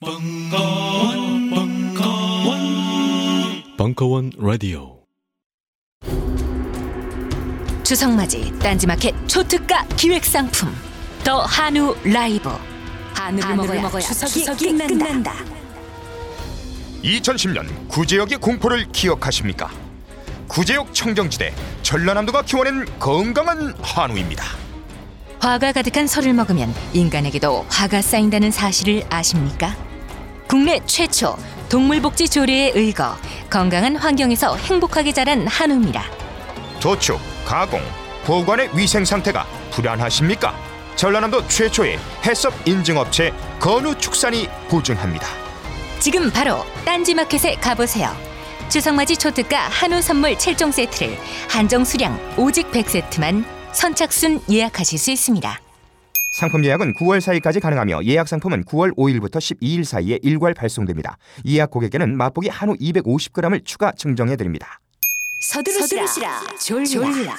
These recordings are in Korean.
벙커원, 벙커원, 벙커원 라디오. 주성맞이 딴지마켓 초특가 기획 상품 더 한우 라이브 한우를, 먹어야, 먹어야 추석이, 추석이 끝난다. 끝난다. 2010년 구제역의 공포를 기억하십니까? 구제역 청정지대 전라남도가 키워낸 건강한 한우입니다. 화가 가득한 설을 먹으면 인간에게도 화가 쌓인다는 사실을 아십니까? 국내 최초 동물복지 조례에 의거 건강한 환경에서 행복하게 자란 한우입니다. 도축, 가공, 보관의 위생 상태가 불안하십니까? 전라남도 최초의 해썹 인증업체 건우축산이 보증합니다. 지금 바로 딴지마켓에 가보세요. 추석맞이 초특가 한우 선물 7종 세트를 한정 수량 오직 100세트만 선착순 예약하실 수 있습니다. 상품 예약은 9월 4일까지 가능하며 예약 상품은 9월 5일부터 12일 사이에 일괄 발송됩니다. 예약 고객에는 맛보기 한우 250g을 추가 증정해 드립니다. 서두르시라, 졸라. 졸라.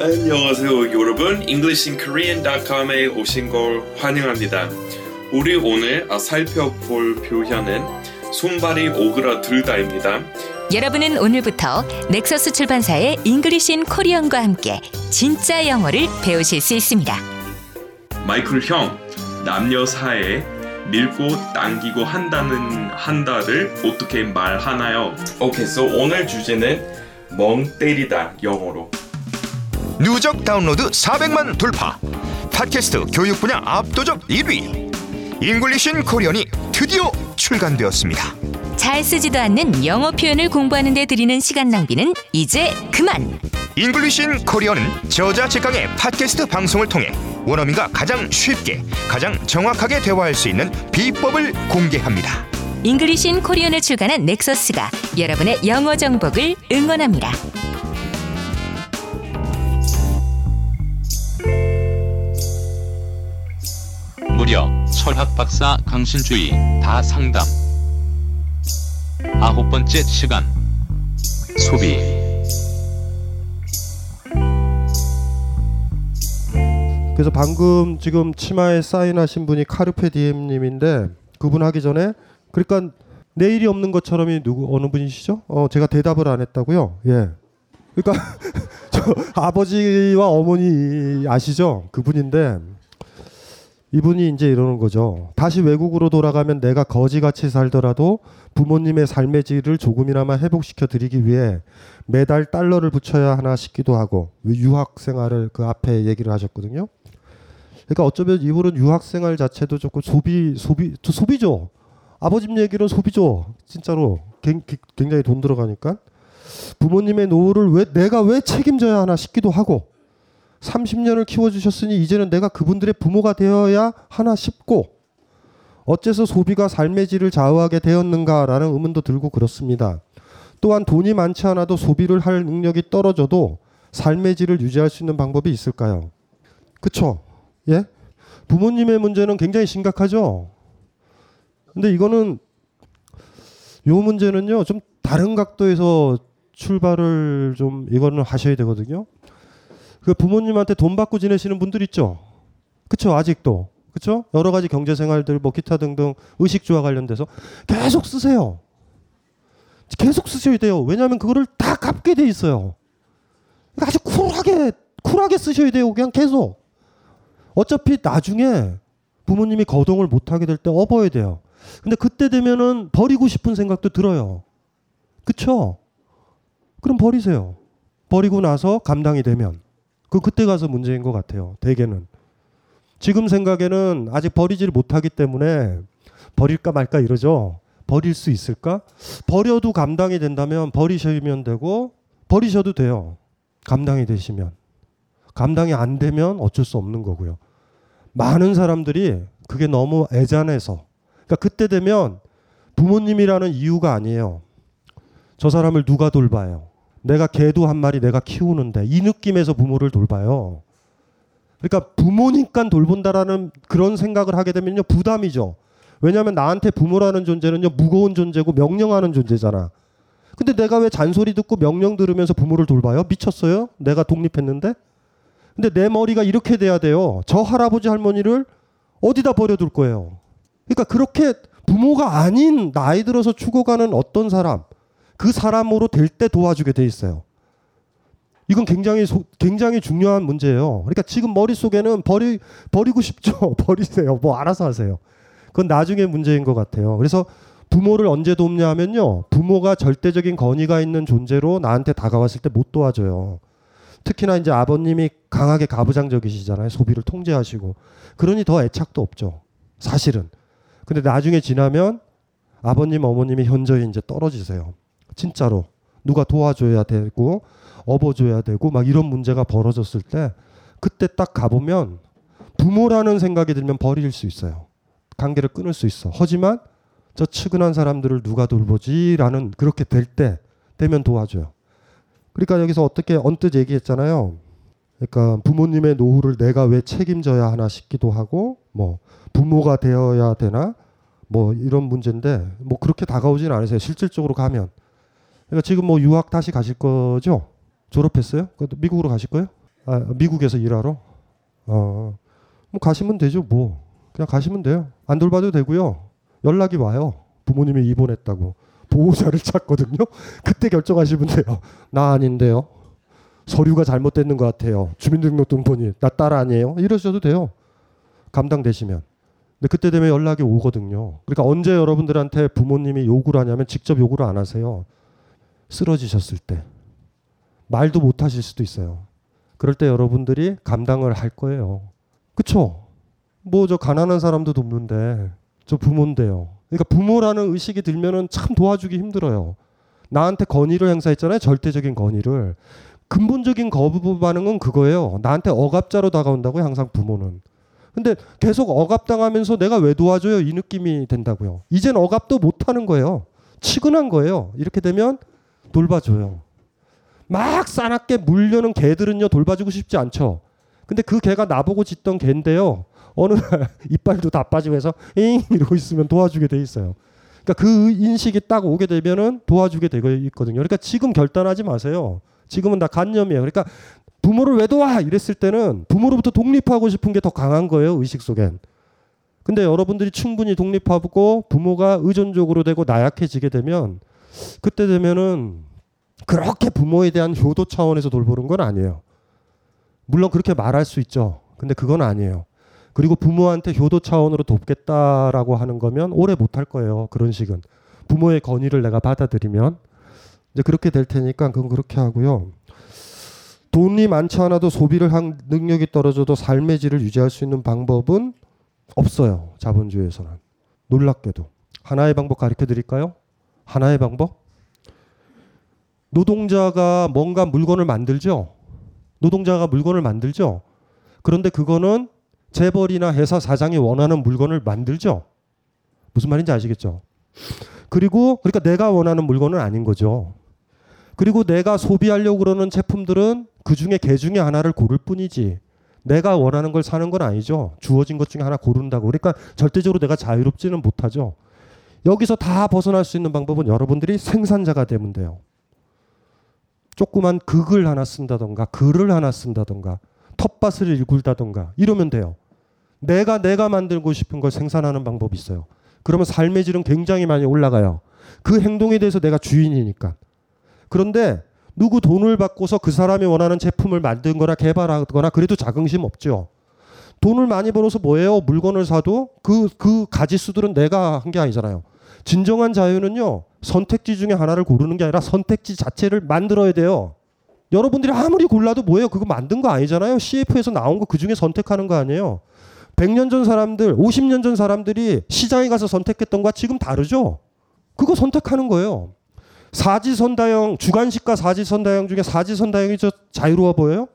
안녕하세요 여러분 EnglishinKorean.com에 오신 걸 환영합니다 우리 오늘 살펴볼 표현은 손발이 오그라들다입니다 여러분은 오늘부터 넥서스 출판사의 English in Korean과 함께 진짜 영어를 배우실 수 있습니다. 마이클 형 남녀 사이에 밀고 당기고 한다는 한다를 어떻게 말하나요? 오케이, so 오늘 주제는 멍 때리다 영어로. 누적 다운로드 400만 돌파. 팟캐스트 교육 분야 압도적 1위. English in Korean이 드디어 출간되었습니다 잘 쓰지도 않는 영어 표현을 공부하는 데 들이는 시간 낭비는 이제 그만. English in Korean은 저자 직강의 팟캐스트 방송을 통해 원어민과 가장 쉽게 가장 정확하게 대화할 수 있는 비법을 공개합니다. English in Korean을 출간한 넥서스가 여러분의 영어 정복을 응원합니다. 무려 철학 박사 강신주의 다 상담 아홉 번째 시간 소비 그래서 방금 지금 치마에 사인하신 분이 카르페 디엠 님인데 그분 하기 전에 그러니까 내일이 없는 것처럼이 누구 어느 분이시죠? 어 제가 대답을 안 했다고요. 예. 그러니까 저 아버지와 어머니 아시죠? 그분인데 이분이 이제 이러는 거죠. 다시 외국으로 돌아가면 내가 거지같이 살더라도 부모님의 삶의 질을 조금이나마 회복시켜 드리기 위해 매달 달러를 붙여야 하나 싶기도 하고 유학 생활을 그 앞에 얘기를 하셨거든요. 그러니까 어쩌면 이분은 유학 생활 자체도 조금 소비 소비 저 소비죠. 아버님 얘기는 소비죠. 진짜로 굉장히 돈 들어가니까 부모님의 노후를 왜 내가 왜 책임져야 하나 싶기도 하고 30년을 키워주셨으니 이제는 내가 그분들의 부모가 되어야 하나 싶고 어째서 소비가 삶의 질을 좌우하게 되었는가라는 의문도 들고 그렇습니다. 또한 돈이 많지 않아도 소비를 할 능력이 떨어져도 삶의 질을 유지할 수 있는 방법이 있을까요? 그쵸? 예? 부모님의 문제는 굉장히 심각하죠? 근데 이거는 요 문제는요, 좀 다른 각도에서 출발을 좀 이거는 하셔야 되거든요. 그 부모님한테 돈 받고 지내시는 분들 있죠. 그쵸 아직도 그쵸 여러 가지 경제 생활들 뭐 기타 등등 의식주와 관련돼서 계속 쓰세요. 계속 쓰셔야 돼요. 왜냐하면 그거를 다 갚게 돼 있어요. 그러니까 아주 쿨하게 쿨하게 쓰셔야 돼요. 그냥 계속. 어차피 나중에 부모님이 거동을 못하게 될 때 업어야 돼요. 근데 그때 되면은 버리고 싶은 생각도 들어요. 그쵸? 그럼 버리세요. 버리고 나서 감당이 되면. 그 그때 가서 문제인 것 같아요. 대개는. 지금 생각에는 아직 버리지를 못하기 때문에 버릴까 말까 이러죠. 버릴 수 있을까? 버려도 감당이 된다면 버리시면 되고 버리셔도 돼요. 감당이 되시면. 감당이 안 되면 어쩔 수 없는 거고요. 많은 사람들이 그게 너무 애잔해서 그러니까 그때 되면 부모님이라는 이유가 아니에요. 저 사람을 누가 돌봐요? 내가 개도 한 마리 내가 키우는데 이 느낌에서 부모를 돌봐요. 그러니까 부모니까 돌본다라는 그런 생각을 하게 되면요 부담이죠. 왜냐하면 나한테 부모라는 존재는요 무거운 존재고 명령하는 존재잖아. 근데 내가 왜 잔소리 듣고 명령 들으면서 부모를 돌봐요? 미쳤어요? 내가 독립했는데? 근데 내 머리가 이렇게 돼야 돼요. 저 할아버지 할머니를 어디다 버려둘 거예요. 그러니까 그렇게 부모가 아닌 나이 들어서 죽어가는 어떤 사람 그 사람으로 될 때 도와주게 돼 있어요. 이건 굉장히 소, 굉장히 중요한 문제예요. 그러니까 지금 머릿속에는 버리 버리고 싶죠. 버리세요. 뭐 알아서 하세요. 그건 나중에 문제인 것 같아요. 그래서 부모를 언제 돕냐 하면요. 부모가 절대적인 권위가 있는 존재로 나한테 다가왔을 때 못 도와줘요. 특히나 이제 아버님이 강하게 가부장적이시잖아요. 소비를 통제하시고. 그러니 더 애착도 없죠. 사실은. 근데 나중에 지나면 아버님, 어머님이 현저히 이제 떨어지세요. 진짜로. 누가 도와줘야 되고, 업어줘야 되고, 막 이런 문제가 벌어졌을 때, 그때 딱 가보면 부모라는 생각이 들면 버릴 수 있어요. 관계를 끊을 수 있어. 하지만 저 측은한 사람들을 누가 돌보지라는 그렇게 될 때 되면 도와줘요. 그러니까 여기서 어떻게 언뜻 얘기했잖아요. 그러니까 부모님의 노후를 내가 왜 책임져야 하나 싶기도 하고 뭐 부모가 되어야 되나 뭐 이런 문제인데 뭐 그렇게 다가오진 않으세요. 실질적으로 가면. 그러니까 지금 뭐 유학 다시 가실 거죠? 졸업했어요? 미국으로 가실 거예요? 아, 미국에서 일하러? 어, 뭐 가시면 되죠, 뭐. 그냥 가시면 돼요. 안 돌봐도 되고요. 연락이 와요. 부모님이 입원했다고. 보호자를 찾거든요. 그때 결정하시면 돼요. 나 아닌데요. 서류가 잘못됐는 것 같아요. 주민등록등 보니 나딸 아니에요. 이러셔도 돼요. 감당되시면. 근데 그때 되면 연락이 오거든요. 그러니까 언제 여러분들한테 부모님이 욕을 하냐면 직접 욕을 안 하세요. 쓰러지셨을 때. 말도 못 하실 수도 있어요. 그럴 때 여러분들이 감당을 할 거예요. 그쵸? 뭐 저 가난한 사람도 돕는데 저 부모인데요. 그러니까 부모라는 의식이 들면은 참 도와주기 힘들어요. 나한테 건의를 행사했잖아요. 절대적인 건의를. 근본적인 거부 반응은 그거예요. 나한테 억압자로 다가온다고요. 항상 부모는. 근데 계속 억압당하면서 내가 왜 도와줘요? 이 느낌이 된다고요. 이젠 억압도 못하는 거예요. 치근한 거예요. 이렇게 되면 돌봐줘요. 막 싸납게 물려는 개들은요 돌봐주고 싶지 않죠. 근데 그 개가 나보고 짖던 개인데요. 어느 날 이빨도 다 빠지고 해서 잉 이러고 있으면 도와주게 돼 있어요. 그러니까 그 인식이 딱 오게 되면은 도와주게 되고 있거든요. 그러니까 지금 결단하지 마세요. 지금은 다 간념이에요. 그러니까 부모를 왜 도와 이랬을 때는 부모로부터 독립하고 싶은 게 더 강한 거예요. 의식 속엔. 근데 여러분들이 충분히 독립하고 부모가 의존적으로 되고 나약해지게 되면 그때 되면은 그렇게 부모에 대한 효도 차원에서 돌보는 건 아니에요. 물론 그렇게 말할 수 있죠. 근데 그건 아니에요. 그리고 부모한테 효도 차원으로 돕겠다라고 하는 거면 오래 못 할 거예요. 그런 식은. 부모의 건의를 내가 받아들이면 이제 그렇게 될 테니까 그건 그렇게 하고요. 돈이 많지 않아도 소비를 한 능력이 떨어져도 삶의 질을 유지할 수 있는 방법은 없어요. 자본주의에서는. 놀랍게도. 하나의 방법 가르쳐 드릴까요? 하나의 방법? 노동자가 뭔가 물건을 만들죠. 노동자가 물건을 만들죠. 그런데 그거는 재벌이나 회사 사장이 원하는 물건을 만들죠. 무슨 말인지 아시겠죠? 그리고 그러니까 내가 원하는 물건은 아닌 거죠. 그리고 내가 소비하려고 그러는 제품들은 그 중에 개 중에 하나를 고를 뿐이지. 내가 원하는 걸 사는 건 아니죠. 주어진 것 중에 하나 고른다고. 그러니까 절대적으로 내가 자유롭지는 못하죠. 여기서 다 벗어날 수 있는 방법은 여러분들이 생산자가 되면 돼요. 조그만 극을 하나 쓴다던가 글을 하나 쓴다던가 텃밭을 일굴다던가 이러면 돼요. 내가 내가 만들고 싶은 걸 생산하는 방법이 있어요. 그러면 삶의 질은 굉장히 많이 올라가요. 그 행동에 대해서 내가 주인이니까. 그런데 누구 돈을 받고서 그 사람이 원하는 제품을 만든 거나 개발하거나 그래도 자긍심 없죠. 돈을 많이 벌어서 뭐예요? 물건을 사도 그, 그 가지수들은 내가 한 게 아니잖아요. 진정한 자유는요, 선택지 중에 하나를 고르는 게 아니라 선택지 자체를 만들어야 돼요. 여러분들이 아무리 골라도 뭐예요? 그거 만든 거 아니잖아요. CF에서 나온 거 그 중에 선택하는 거 아니에요. 100년 전 사람들, 50년 전 사람들이 시장에 가서 선택했던 거와 지금 다르죠? 그거 선택하는 거예요. 사지선다형, 주간식과 사지선다형 중에 사지선다형이 저 자유로워 보여요?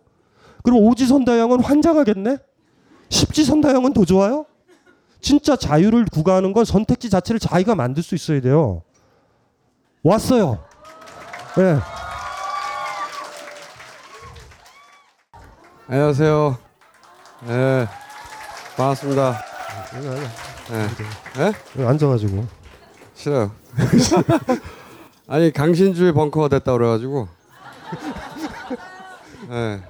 그럼 오지선다형은 환장하겠네? 십지선다형은 더 좋아요? 진짜 자유를 구가하는 건 선택지 자체를 자기가 만들 수 있어야 돼요. 왔어요. 예. 네. 안녕하세요. 예. 네. 반갑습니다. 예? 네? 앉아가지고. 싫어요. 아니 강신주의 벙커가 됐다 그래가지고. 네.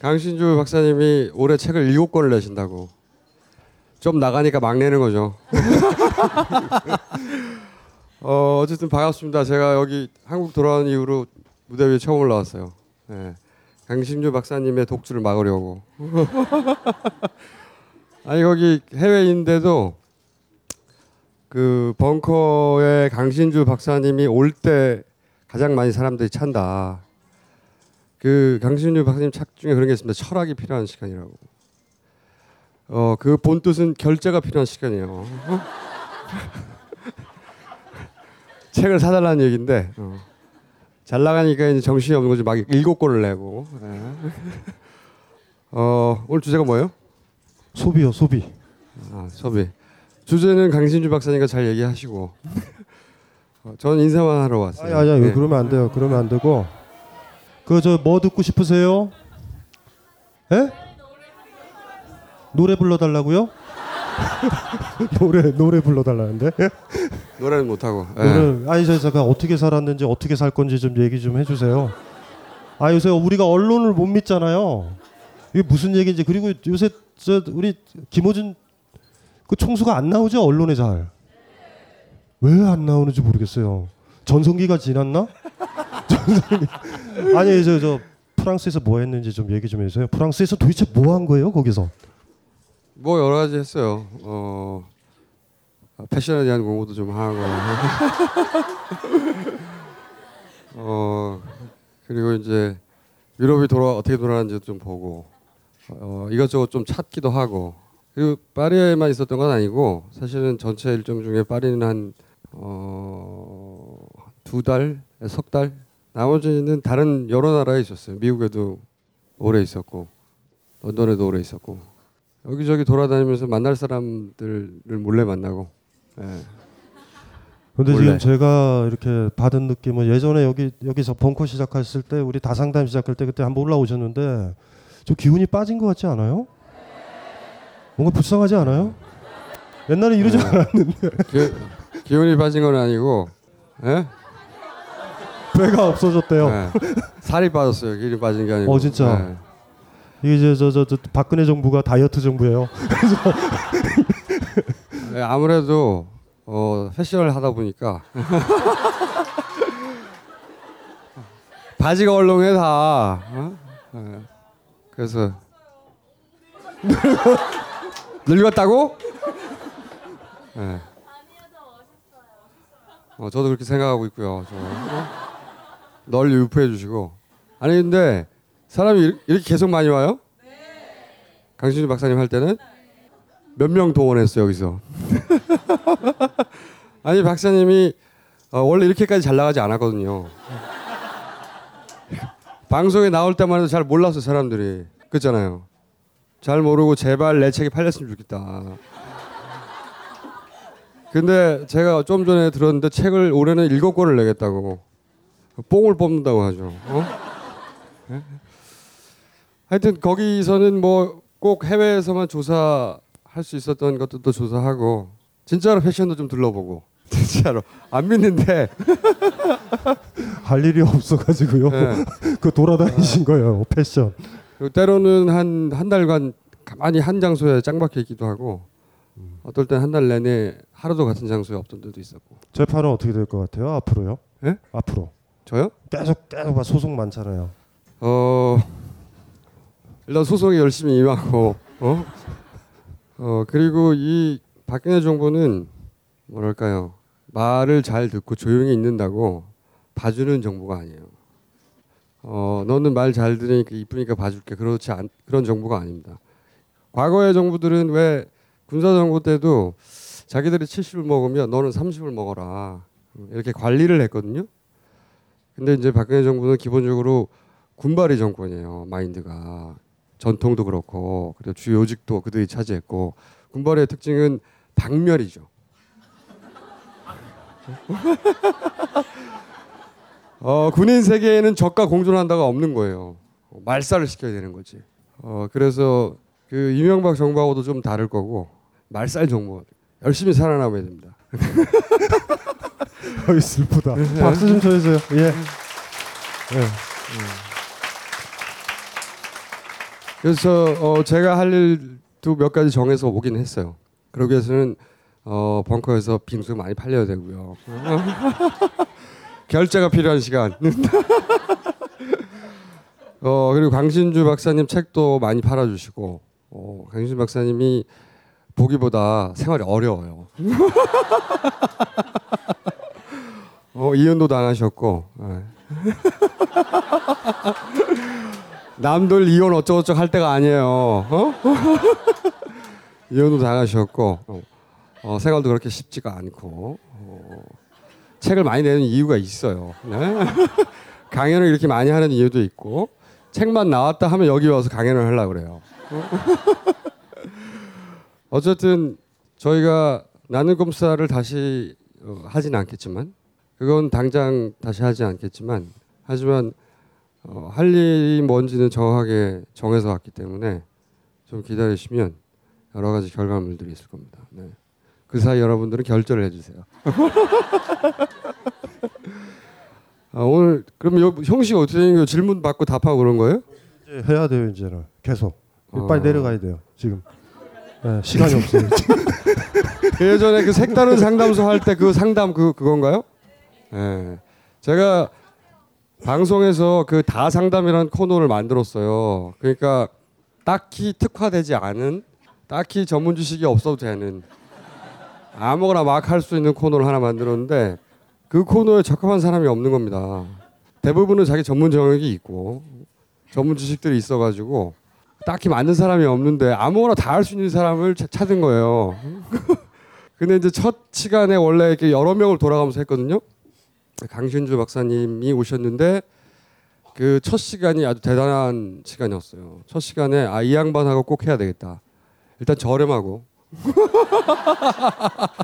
강신주 박사님이 올해 책을 일곱 권을 내신다고. 좀 나가니까 막 내는 거죠. 어, 어쨌든 반갑습니다. 제가 여기 한국 돌아온 이후로 무대 위에 처음 올라왔어요. 네. 강심주 박사님의 독주를 막으려고. 아니 거기 해외인데도 그 벙커에 강신주 박사님이 올 때 가장 많이 사람들이 찬다. 그 강신주 박사님 책 중에 그런 게 있습니다. 철학이 필요한 시간이라고. 어, 그 본 뜻은 결제가 필요한 시간이에요. 책을 사달라는 얘기인데 어. 잘 나가니까 이제 정신이 없는 거지 막 일곱 권을 내고. 예. 어, 오늘 주제가 뭐예요? 소비요 소비. 아, 소비. 주제는 강신주 박사님과 잘 얘기하시고. 어, 저는 인사만 하러 왔어요. 아니 아니 네. 그러면 안 돼요. 그러면 안 되고. 그 저 뭐 듣고 싶으세요? 에? 노래 불러달라고요? 노래 노래 불러달라는데? 노래는 못 하고. 예. 노래 아니 저 제가 어떻게 살았는지 어떻게 살 건지 좀 얘기 좀 해주세요. 아 요새 우리가 언론을 못 믿잖아요. 이게 무슨 얘기인지 그리고 요새 저 우리 김호준 그 총수가 안 나오죠 언론에 잘. 왜 안 나오는지 모르겠어요. 전성기가 지났나? 전성기. 아니 저저 프랑스에서 뭐 했는지 좀 얘기 좀 해주세요. 프랑스에서 도대체 뭐 한 거예요 거기서? 뭐 여러 가지 했어요. 어, 패션에 대한 공부도 좀 하고. 어, 그리고 이제 유럽이 돌아 어떻게 돌아가는지 좀 보고 어, 이것저것 좀 찾기도 하고 그리고 파리에만 있었던 건 아니고 사실은 전체 일정 중에 파리는 한 어, 두 달, 석 달. 나머지는 다른 여러 나라에 있었어요. 미국에도 오래 있었고 런던에도 오래 있었고 여기저기 돌아다니면서 만날 사람들을 몰래 만나고. 예. 근데 원래. 지금 제가 이렇게 받은 느낌은 예전에 여기 여기서 벙커 시작했을 때 우리 다상담 시작할 때 그때 한번 올라오셨는데 좀 기운이 빠진 것 같지 않아요? 뭔가 불쌍하지 않아요? 옛날에 이러지 네. 않았는데 기, 기운이 빠진 건 아니고 예? 배가 없어졌대요. 예. 살이 빠졌어요. 기운이 빠진 게 아니고. 어, 진짜? 이게 이제 저저 저, 저 박근혜 정부가 다이어트 정부예요. 예. 예, 아무래도 어, 패션을 하다 보니까 바지가 얼렁해 다. 어? 예. 그래서 늙었다고? 예. 어, 저도 그렇게 생각하고 있고요. 저. 어? 널 유포해 주시고. 아니 근데 사람이 이렇게- 계속 많이 와요? 강신주 박사님 할 때는 몇 명 동원했어 여기서. 아니 박사님이 어, 원래 이렇게까지 잘 나가지 않았거든요. 방송에 나올 때만 해도 잘 몰랐어 사람들이. 그렇잖아요. 잘 모르고 제발 내 책이 팔렸으면 좋겠다. 근데 제가 좀 전에 들었는데 책을 올해는 일곱 권을 내겠다고 뽕을 뽑는다고 하죠. 어? 예? 하여튼 거기서는 뭐 꼭 해외에서만 조사할 수 있었던 것들도 조사하고 진짜로 패션도 좀 둘러보고 진짜로 안 믿는데 할 일이 없어가지고요. 예. 그 돌아다니신 거예요 패션. 그리고 때로는 한 한 달간 가만히 한 장소에 짱 박혀 있기도 하고 어떨 땐 한 달 내내 하루도 같은 장소에 없던 데도 있었고 재판은 어떻게 될 것 같아요 앞으로요? 예? 앞으로 저요? 계속 계속 막 소송 많잖아요. 어 일단 소송에 열심히 임하고 어? 어 그리고 이 박근혜 정부는 뭐랄까요 말을 잘 듣고 조용히 있는다고 봐주는 정부가 아니에요. 어 너는 말 잘 들으니까 이쁘니까 봐줄게 그렇지 않 그런 정부가 아닙니다. 과거의 정부들은 왜 군사 정부 때도 자기들이 70을 먹으면 너는 30을 먹어라 이렇게 관리를 했거든요. 근데 이제 박근혜 정부는 기본적으로 군발이 정권이에요. 마인드가 전통도 그렇고 그리고 주요 요직도 그들이 차지했고 군발의 특징은 박멸이죠. 어, 군인 세계에는 적과 공존한다가 없는 거예요. 말살을 시켜야 되는 거지. 어, 그래서 그 이명박 정부하고도 좀 다를 거고 말살 정부 열심히 살아남아야 됩니다. 어이 슬프다. 박수 좀 쳐주세요. 예. 예. 그래서 어, 제가 할 일도 몇 가지 정해서 오긴 했어요. 그러기 위해서는 어, 벙커에서 빙수 많이 팔려야 되고요. 결제가 필요한 시간. 어, 그리고 강신주 박사님 책도 많이 팔아주시고 어, 강신주 박사님이 보기보다 생활이 어려워요. 어, 이혼도 당하셨고 예. 남들 이혼 어쩌고저쩌고 할 때가 아니에요. 어? 이혼도 당하셨고 어, 어, 생활도 그렇게 쉽지가 않고 어, 책을 많이 내는 이유가 있어요. 네? 강연을 이렇게 많이 하는 이유도 있고 책만 나왔다 하면 여기 와서 강연을 하려고 그래요. 어쨌든 저희가 나는 꼼사를 다시 어, 하진 않겠지만 그건 당장 다시 하지 않겠지만 하지만 어, 할 일이 뭔지는 정확하게 정해서 왔기 때문에 좀 기다리시면 여러 가지 결과물들이 있을 겁니다. 네. 그 사이 여러분들은 결절을 해주세요. 아, 오늘 그럼 요, 형식 어떻게 되는? 질문 받고 답하고 그런 거예요? 이제 해야 돼요 이제는 계속 어. 빨리 내려가야 돼요 지금 네, 시간이 없어요. 그 예전에 그 색다른 상담소 할 때 그 상담 그 그건가요? 예. 제가 방송에서 그 다 상담이라는 코너를 만들었어요. 그러니까 딱히 특화되지 않은 딱히 전문 지식이 없어도 되는 아무거나 막 할 수 있는 코너를 하나 만들었는데 그 코너에 적합한 사람이 없는 겁니다. 대부분은 자기 전문 영역이 있고 전문 지식들이 있어가지고 딱히 맞는 사람이 없는데 아무거나 다 할 수 있는 사람을 차- 찾은 거예요. 근데 이제 첫 시간에 원래 이렇게 여러 명을 돌아가면서 했거든요. 강신주 박사님이 오셨는데 그 첫 시간이 아주 대단한 시간이었어요. 첫 시간에 아 이 양반하고 꼭 해야 되겠다. 일단 저렴하고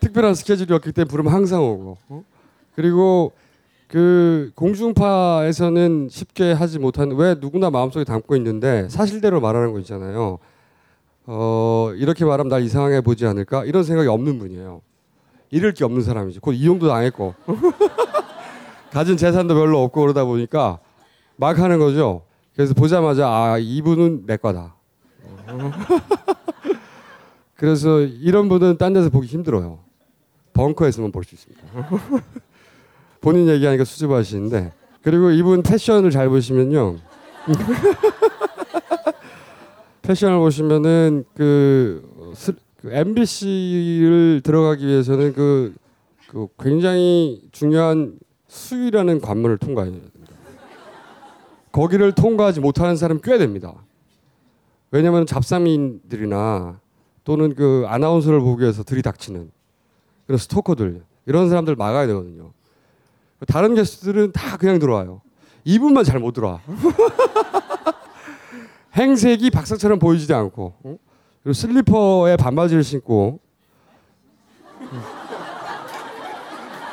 특별한 스케줄이었기 때문에 부르면 항상 오고 어? 그리고 그 공중파에서는 쉽게 하지 못한 왜 누구나 마음속에 담고 있는데 사실대로 말하는 거 있잖아요. 어 이렇게 말하면 날 이상하게 보지 않을까 이런 생각이 없는 분이에요. 잃을 게 없는 사람이지. 곧 이용도 당했고 가진 재산도 별로 없고 그러다 보니까 막 하는 거죠. 그래서 보자마자 아 이분은 내 거다. 그래서 이런 분은 딴 데서 보기 힘들어요. 벙커에서만 볼 수 있습니다. 본인 얘기하니까 수줍어하시는데 그리고 이분 패션을 잘 보시면요. 패션을 보시면은 그, 스- 그 MBC를 들어가기 위해서는 그, 그 굉장히 중요한 수위라는 관문을 통과해야 됩니다. 거기를 통과하지 못하는 사람 꽤 됩니다. 왜냐하면 잡상인들이나 또는 그 아나운서를 보기 위해서 들이닥치는 그런 스토커들 이런 사람들 막아야 되거든요. 다른 게스트들은 다 그냥 들어와요. 이분만 잘 못 들어와. 행색이 박사처럼 보이지도 않고 어? 그리고 슬리퍼에 반바지를 신고.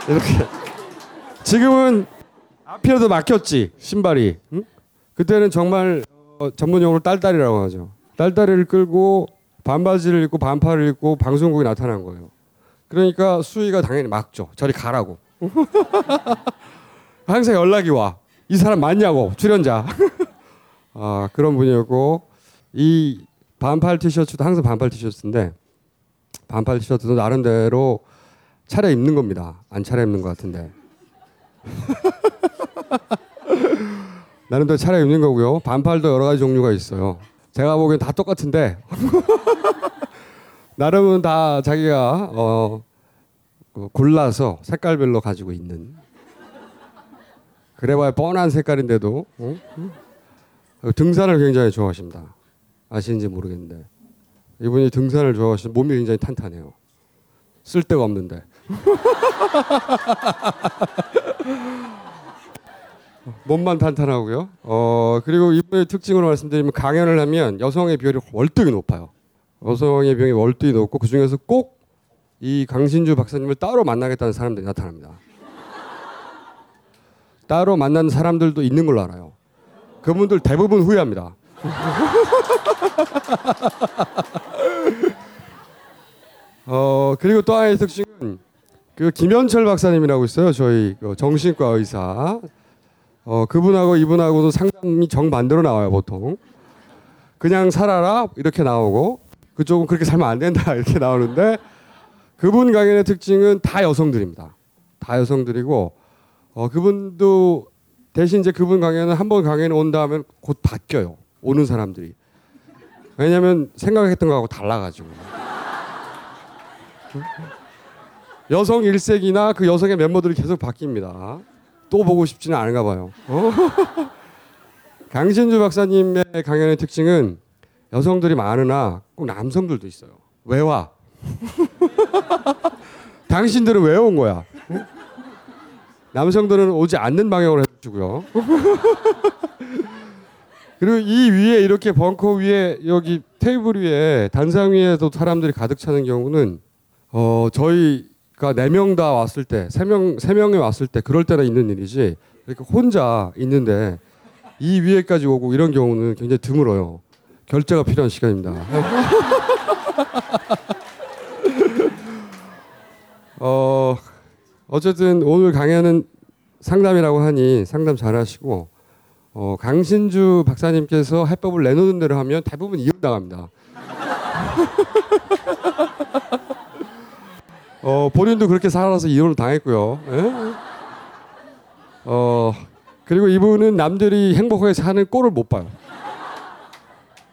이렇게. 지금은 앞이라도 막혔지 신발이. 응? 그때는 정말 어, 전문용어로 딸딸이라고 하죠. 딸딸이를 끌고 반바지를 입고 반팔을 입고 방송국에 나타난 거예요. 그러니까 수위가 당연히 막죠. 저리 가라고. 항상 연락이 와. 이 사람 맞냐고 출연자. 아 그런 분이었고 이 반팔 티셔츠도 항상 반팔 티셔츠인데 반팔 티셔츠도 나름대로 차려 입는 겁니다. 안 차려 입는 것 같은데 나름대로 차려 입는 거고요. 반팔도 여러 가지 종류가 있어요. 제가 보기엔 다 똑같은데 나름은 다 자기가 어, 그 골라서 색깔별로 가지고 있는 그래봐야 뻔한 색깔인데도 어? 어, 등산을 굉장히 좋아하십니다. 아시는지 모르겠는데 이분이 등산을 좋아하시는 몸이 굉장히 탄탄해요. 쓸데가 없는데. 몸만 탄탄하고요. 어 그리고 이분의 특징으로 말씀드리면 강연을 하면 여성의 비율이 월등히 높아요. 여성의 비율이 월등히 높고 그 중에서 꼭 이 강신주 박사님을 따로 만나겠다는 사람들이 나타납니다. 따로 만난 사람들도 있는 걸로 알아요. 그분들 대부분 후회합니다. 어 그리고 또 하나의 특징은 그 김현철 박사님이라고 있어요. 저희 그 정신과 의사. 어 그분하고 이분하고도 상담이 정 반대로 나와요 보통. 그냥 살아라 이렇게 나오고 그쪽은 그렇게 살면 안 된다 이렇게 나오는데 그분 강연의 특징은 다 여성들입니다. 다 여성들이고 어, 그분도 대신 이제 그분 강연은 한 번 강연에 온다 하면 곧 바뀌어요. 오는 사람들이. 왜냐면 생각했던 거하고 달라가지고. 여성 1세기나 그 여성의 멤버들이 계속 바뀝니다. 또 보고 싶지는 않은가 봐요. 어? 강신주 박사님의 강연의 특징은 여성들이 많으나 꼭 남성들도 있어요. 왜 와? 당신들은 왜 온 거야? 어? 남성들은 오지 않는 방향으로 해주고요. 그리고 이 위에 이렇게 벙커 위에 여기 테이블 위에 단상 위에도 사람들이 가득 차는 경우는 어 저희가 네 명 다 왔을 때 세 명 세 명이 왔을 때 그럴 때나 있는 일이지 이렇게 혼자 있는데 이 위에까지 오고 이런 경우는 굉장히 드물어요. 결제가 필요한 시간입니다. 어 어쨌든 오늘 강연은 상담이라고 하니 상담 잘 하시고 어, 강신주 박사님께서 해법을 내놓는 대로 하면 대부분 이혼 당합니다. 어, 본인도 그렇게 살아서 이혼을 당했고요. 예? 어, 그리고 이분은 남들이 행복하게 사는 꼴을 못 봐요.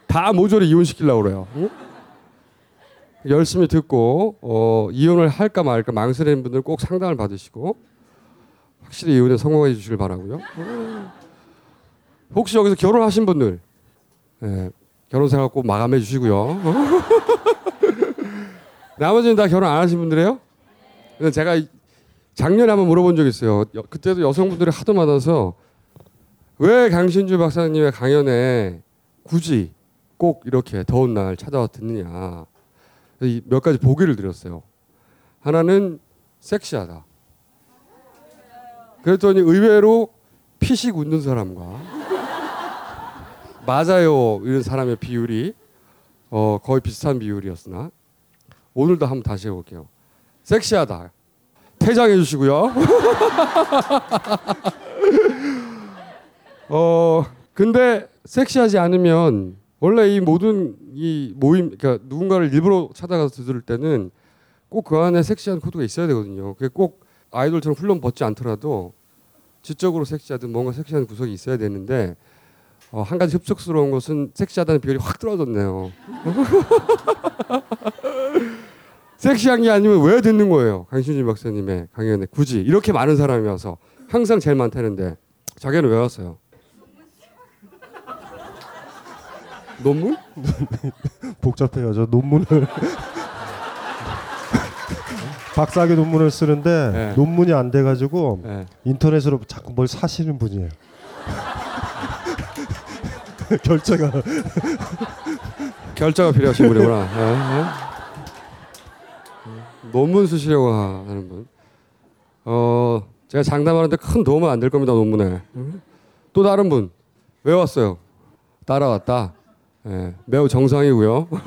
다 모조리 이혼시키려고 그래요. 응? 열심히 듣고 어, 이혼을 할까 말까 망설이는 분들 꼭 상담을 받으시고 확실히 이혼에 성공해 주시길 바라고요. 혹시 여기서 결혼하신 분들 예, 결혼 생활 꼭 마감해 주시고요. 나머지는 다 결혼 안 하신 분들이에요? 근데 제가 이- 작년에 한번 물어본 적 있어요. 여- 그때도 여성분들이 하도 많아서 왜 강신주 박사님의 강연에 굳이 꼭 이렇게 더운 날 찾아와 듣느냐. 이몇 가지 보기를 드렸어요. 하나는 섹시하다. 그랬더니 의외로 피식 웃는 사람과 맞아요 이런 사람의 비율이 어, 거의 비슷한 비율이었으나 오늘도 한번 다시 해볼게요. 섹시하다. 퇴장해 주시고요. 어 근데 섹시하지 않으면 원래 이 모든 이 모임 그러니까 누군가를 일부러 찾아가서 들을 때는 꼭 그 안에 섹시한 코드가 있어야 되거든요. 그게 꼭 아이돌처럼 훌렁 벗지 않더라도 지적으로 섹시하든 뭔가 섹시한 구석이 있어야 되는데 어, 한 가지 흡족스러운 것은 섹시하다는 비율이 확 떨어졌네요. 섹시한 게 아니면 왜 듣는 거예요? 강신준 박사님의 강연에 굳이 이렇게 많은 사람이 와서 항상 제일 많다는데 자기는 왜 왔어요? 논문? 복잡해요. 저 논문을 박사학위 논문을 쓰는데 네. 논문이 안 돼가지고 네. 인터넷으로 자꾸 뭘 사시는 분이에요. 결제가 결자가 필요하신 분이구나. 예, 예. 논문 쓰시려고 하는 분. 어, 제가 장담하는데 큰 도움은 안 될 겁니다 논문에. 또 다른 분. 왜 왔어요? 따라왔다. 예, 매우 정상이고요.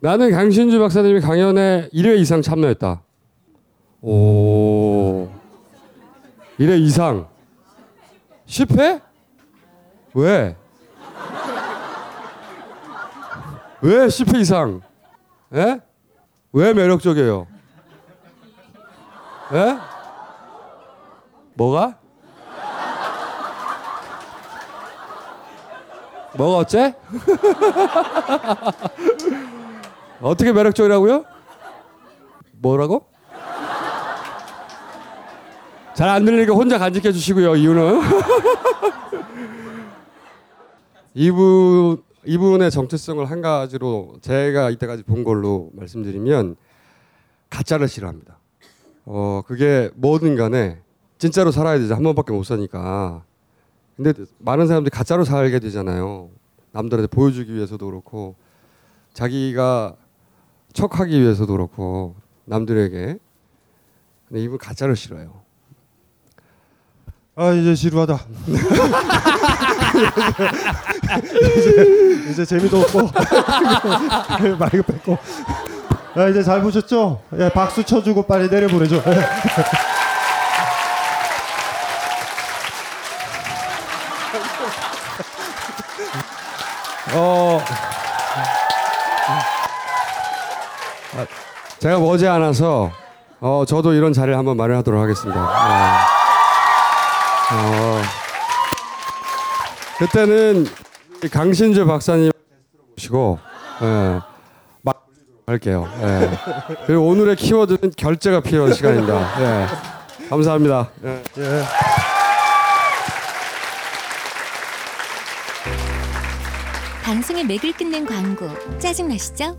나는 강신주 박사님이 강연에 1회 이상 참여했다. 오. 1회 이상. 10회? 왜? 왜 10회 이상? 예? 왜 매력적이에요? 예? 뭐가? 뭐가 어째? 어떻게 매력적이라고요? 뭐라고? 잘 안 들리니까 혼자 간직해 주시고요. 이유는 이분 이분의 정체성을 한 가지로 제가 이때까지 본 걸로 말씀드리면 가짜를 싫어합니다. 어 그게 뭐든 간에 진짜로 살아야 되죠. 한 번밖에 못 사니까. 근데 많은 사람들이 가짜로 살게 되잖아요. 남들한테 보여주기 위해서도 그렇고 자기가 척하기 위해서도 그렇고 남들에게. 근데 이분 가짜를 싫어해요. 아 이제 지루하다. 이제, 이제 재미도 없고 마이크 뺏고. 아 이제 잘 보셨죠? 예, 박수 쳐주고 빨리 내려 보내죠. 어 제가 머지않아서 어, 저도 이런 자리를 한번 마련하도록 하겠습니다. 네. 어, 그때는 강신주 박사님 모시고 예, 막 할게요. 예. 그리고 오늘의 키워드는 결제가 필요한 시간입니다. 예. 감사합니다. 예. 예. 방송의 맥을 끝낸 광고 짜증나시죠?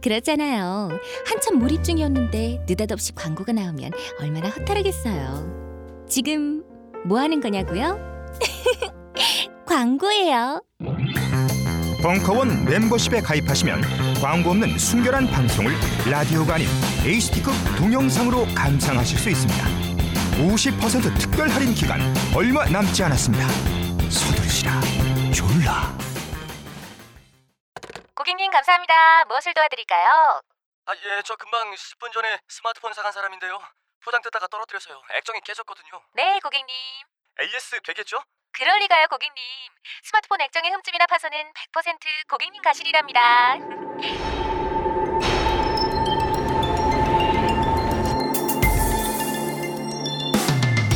그렇잖아요. 한참 몰입 중이었는데 느닷없이 광고가 나오면 얼마나 허탈하겠어요. 지금 뭐 하는 거냐고요? 광고예요. 벙커원 멤버십에 가입하시면 광고 없는 순결한 방송을 라디오가 아닌 HD급 동영상으로 감상하실 수 있습니다. 50% 특별 할인 기간 얼마 남지 않았습니다. 서두르시라 졸라. 고객님 감사합니다. 무엇을 도와드릴까요? 아, 예, 저 금방 10분 전에 스마트폰 사간 사람인데요. 포장 뜯다가 떨어뜨려서요. 액정이 깨졌거든요. 네, 고객님. AS 되겠죠? 그럴 리가요, 고객님. 스마트폰 액정의 흠집이나 파손은 100% 고객님 가실이랍니다.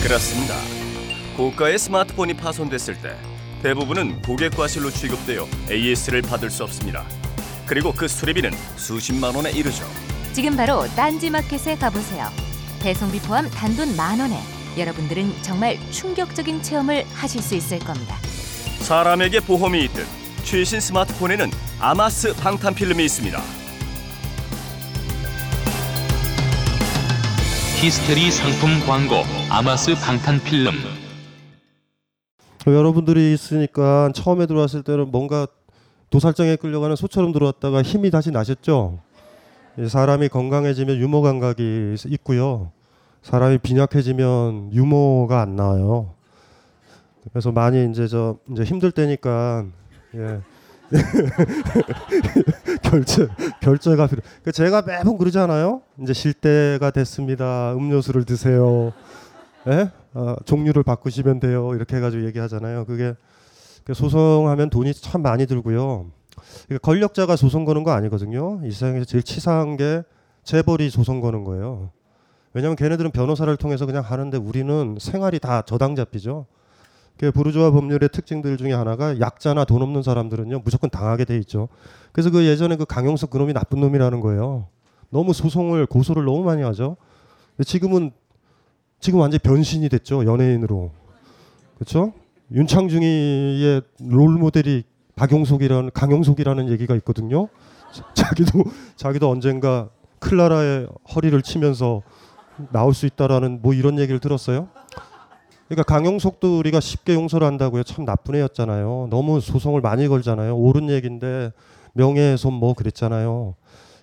그렇습니다. 고가의 스마트폰이 파손됐을 때 대부분은 고객 과실로 취급되어 AS를 받을 수 없습니다. 그리고 그 수리비는 수십만 원에 이르죠. 지금 바로 딴지마켓에 가보세요. 배송비 포함 단돈 만 원에 여러분들은 정말 충격적인 체험을 하실 수 있을 겁니다. 사람에게 보험이 있듯 최신 스마트폰에는 아마스 방탄 필름이 있습니다. 히스테리 상품 광고 아마스 방탄 필름 여러분들이 있으니까 처음에 들어왔을 때는 뭔가 도살장에 끌려가는 소처럼 들어왔다가 힘이 다시 나셨죠. 이 사람이 건강해지면 유머 감각이 있고요. 사람이 빈약해지면 유머가 안 나와요. 그래서 많이 이제 저 이제 힘들 때니까 예. 결제 결제가 필요. 그 제가 매번 그러잖아요. 이제 쉴 때가 됐습니다. 음료수를 드세요. 예? 어, 종류를 바꾸시면 돼요. 이렇게 해가지고 얘기하잖아요. 그게 그 소송하면 돈이 참 많이 들고요. 그러니까 권력자가 소송 거는 거 아니거든요. 이 세상에서 제일 치사한 게 재벌이 소송 거는 거예요. 왜냐하면 걔네들은 변호사를 통해서 그냥 하는데 우리는 생활이 다 저당 잡히죠. 그 부르주아 법률의 특징들 중에 하나가 약자나 돈 없는 사람들은요 무조건 당하게 돼 있죠. 그래서 그 예전에 그 강용석 그놈이 나쁜 놈이라는 거예요. 너무 소송을 고소를 너무 많이 하죠. 지금은 지금 완전 히 변신이 됐죠 연예인으로. 그렇죠? 윤창중이의 롤 모델이 박용석이라는 강용석이라는 얘기가 있거든요. 자기도 자기도 언젠가 클라라의 허리를 치면서 나올 수 있다라는 뭐 이런 얘기를 들었어요. 그러니까 강용석도 우리가 쉽게 용서를 한다고요. 참 나쁜 애였잖아요. 너무 소송을 많이 걸잖아요. 옳은 얘기인데 명예훼손 뭐 그랬잖아요.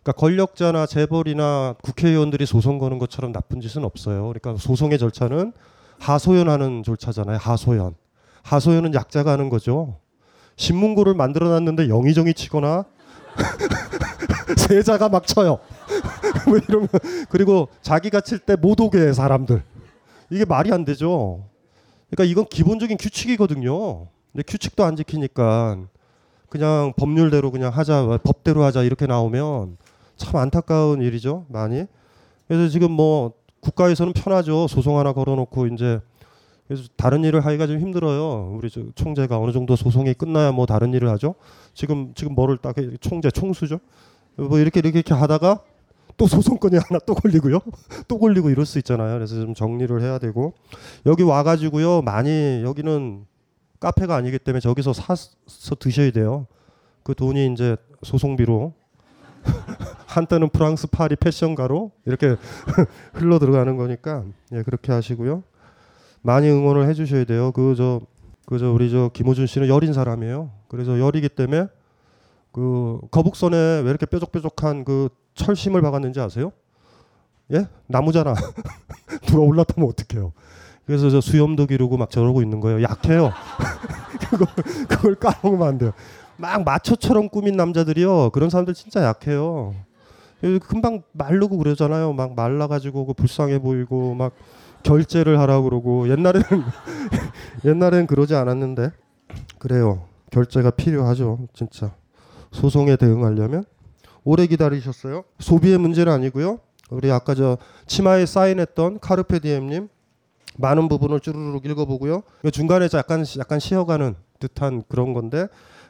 그러니까 권력자나 재벌이나 국회의원들이 소송 거는 것처럼 나쁜 짓은 없어요. 그러니까 소송의 절차는 하소연하는 절차잖아요. 하소연. 하소연은 약자가 하는 거죠. 신문고를 만들어 놨는데 영의정이 치거나 세자가 막 쳐요. 뭐 이러면 그리고 자기가 칠 때 못 오게 해 사람들. 이게 말이 안 되죠. 그러니까 이건 기본적인 규칙이거든요. 근데 규칙도 안 지키니까 그냥 법률대로 그냥 하자, 법대로 하자 이렇게 나오면 참 안타까운 일이죠. 많이. 그래서 지금 뭐 국가에서는 편하죠. 소송 하나 걸어놓고 이제 그래서 다른 일을 하기가 좀 힘들어요. 우리 저 총재가 어느 정도 소송이 끝나야 뭐 다른 일을 하죠. 지금 지금 뭐를 딱 해- 총재 총수죠. 뭐 이렇게 이렇게, 이렇게 하다가 또 소송건이 하나 또 걸리고요. 또 걸리고 이럴 수 있잖아요. 그래서 좀 정리를 해야 되고 여기 와 가지고요. 많이 여기는 카페가 아니기 때문에 저기서 사서 드셔야 돼요. 그 돈이 이제 소송비로 한때는 프랑스 파리 패션가로 이렇게 흘러 들어가는 거니까 예 그렇게 하시고요. 많이 응원을 해주셔야 돼요. 그 저 그저 우리 저 김호준 씨는 열인 사람이에요. 그래서 열이기 때문에 그 거북선에 왜 이렇게 뾰족뾰족한 그 철심을 박았는지 아세요? 예? 나무잖아. 누가 올라타면 어떡해요? 그래서 저 수염도 기르고 막 저러고 있는 거예요. 약해요. 그거 그걸 까먹으면 안 돼요. 막 마초처럼 꾸민 남자들이요. 그런 사람들 진짜 약해요. 그 금방 마르고 그러잖아요. 막 말라가지고 그 불쌍해 보이고 막 결제를 하라고 그러고 옛날에는 옛날엔 그러지 않았는데 그래요. 결제가 필요하죠. 진짜 소송에 대응하려면 오래 기다리셨어요. 소비의 문제는 아니고요. 우리 아까 저 치마에 사인했던 카르페 디엠님 많은 부분을 쭈루룩 읽어보고요. 중간에 약간 약간 쉬어가는 듯한 그런 건데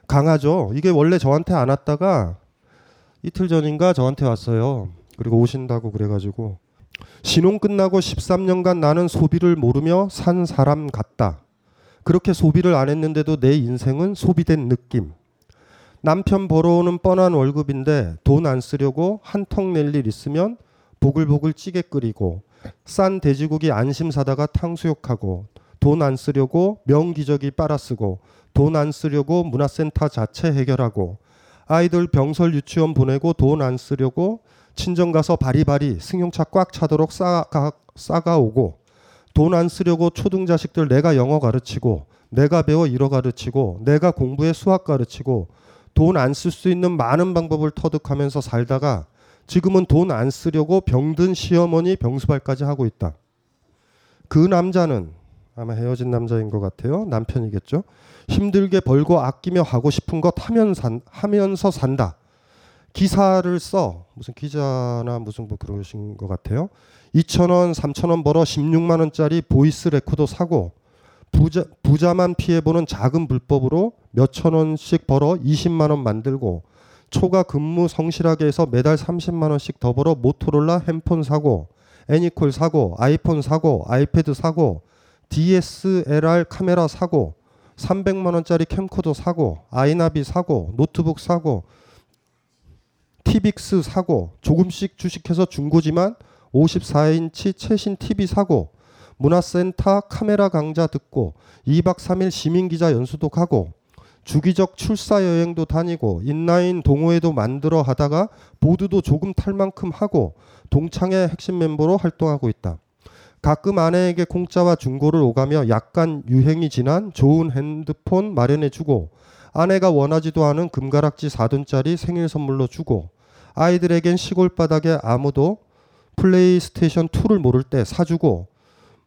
강하죠. 이게 원래 저한테 안 왔다가 이틀 전인가 저한테 왔어요. 그리고 오신다고 그래가지고 신혼 끝나고 13년간 나는 소비를 모르며 산 사람 같다. 그렇게 소비를 안 했는데도 내 인생은 소비된 느낌. 남편 벌어오는 뻔한 월급인데 돈 안 쓰려고 한통낼일 있으면 보글보글 찌개 끓이고 싼 돼지고기 안심 사다가 탕수육하고 돈 안 쓰려고 명기저귀 빨아쓰고 돈 안 쓰려고 문화센터 자체 해결하고 아이들 병설 유치원 보내고 돈 안 쓰려고 친정 가서 바리바리 승용차 꽉 차도록 싸가, 싸가 오고 돈 안 쓰려고 초등 자식들 내가 영어 가르치고 내가 배워 일어 가르치고 내가 공부해 수학 가르치고 돈 안 쓸 수 있는 많은 방법을 터득하면서 살다가 지금은 돈 안 쓰려고 병든 시어머니 병수발까지 하고 있다. 그 남자는 아마 헤어진 남자인 것 같아요. 남편이겠죠. 힘들게 벌고 아끼며 하고 싶은 것 하면 산, 하면서 산다. 기사를 써 무슨 기자나 무슨 뭐 그러신 것 같아요. 2천 원, 3천 원 벌어 16만 원짜리 voice recorder 사고 부자, 부자만 피해 보는 작은 불법으로 몇천 원씩 벌어 20만 원 만들고 초과 근무 성실하게 해서 매달 30만 원씩 더 벌어 모토로라 핸폰 사고 애니콜 사고 아이폰 사고 아이패드 사고 DSLR 카메라 사고 300만 원짜리 캠코더 사고 아이나비 사고 노트북 사고 티빅스 사고 조금씩 주식해서 중고지만 54인치 최신 TV 사고 문화센터 카메라 강좌 듣고 2박 3일 시민기자 연수도 가고 주기적 출사 여행도 다니고 인라인 동호회도 만들어 하다가 보드도 조금 탈 만큼 하고 동창회 핵심 멤버로 활동하고 있다. 가끔 아내에게 공짜와 중고를 오가며 약간 유행이 지난 좋은 핸드폰 마련해 주고 아내가 원하지도 않은 금가락지 4돈짜리 생일 선물로 주고 아이들에겐 시골 바닥에 아무도 플레이스테이션 2를 모를 때 사주고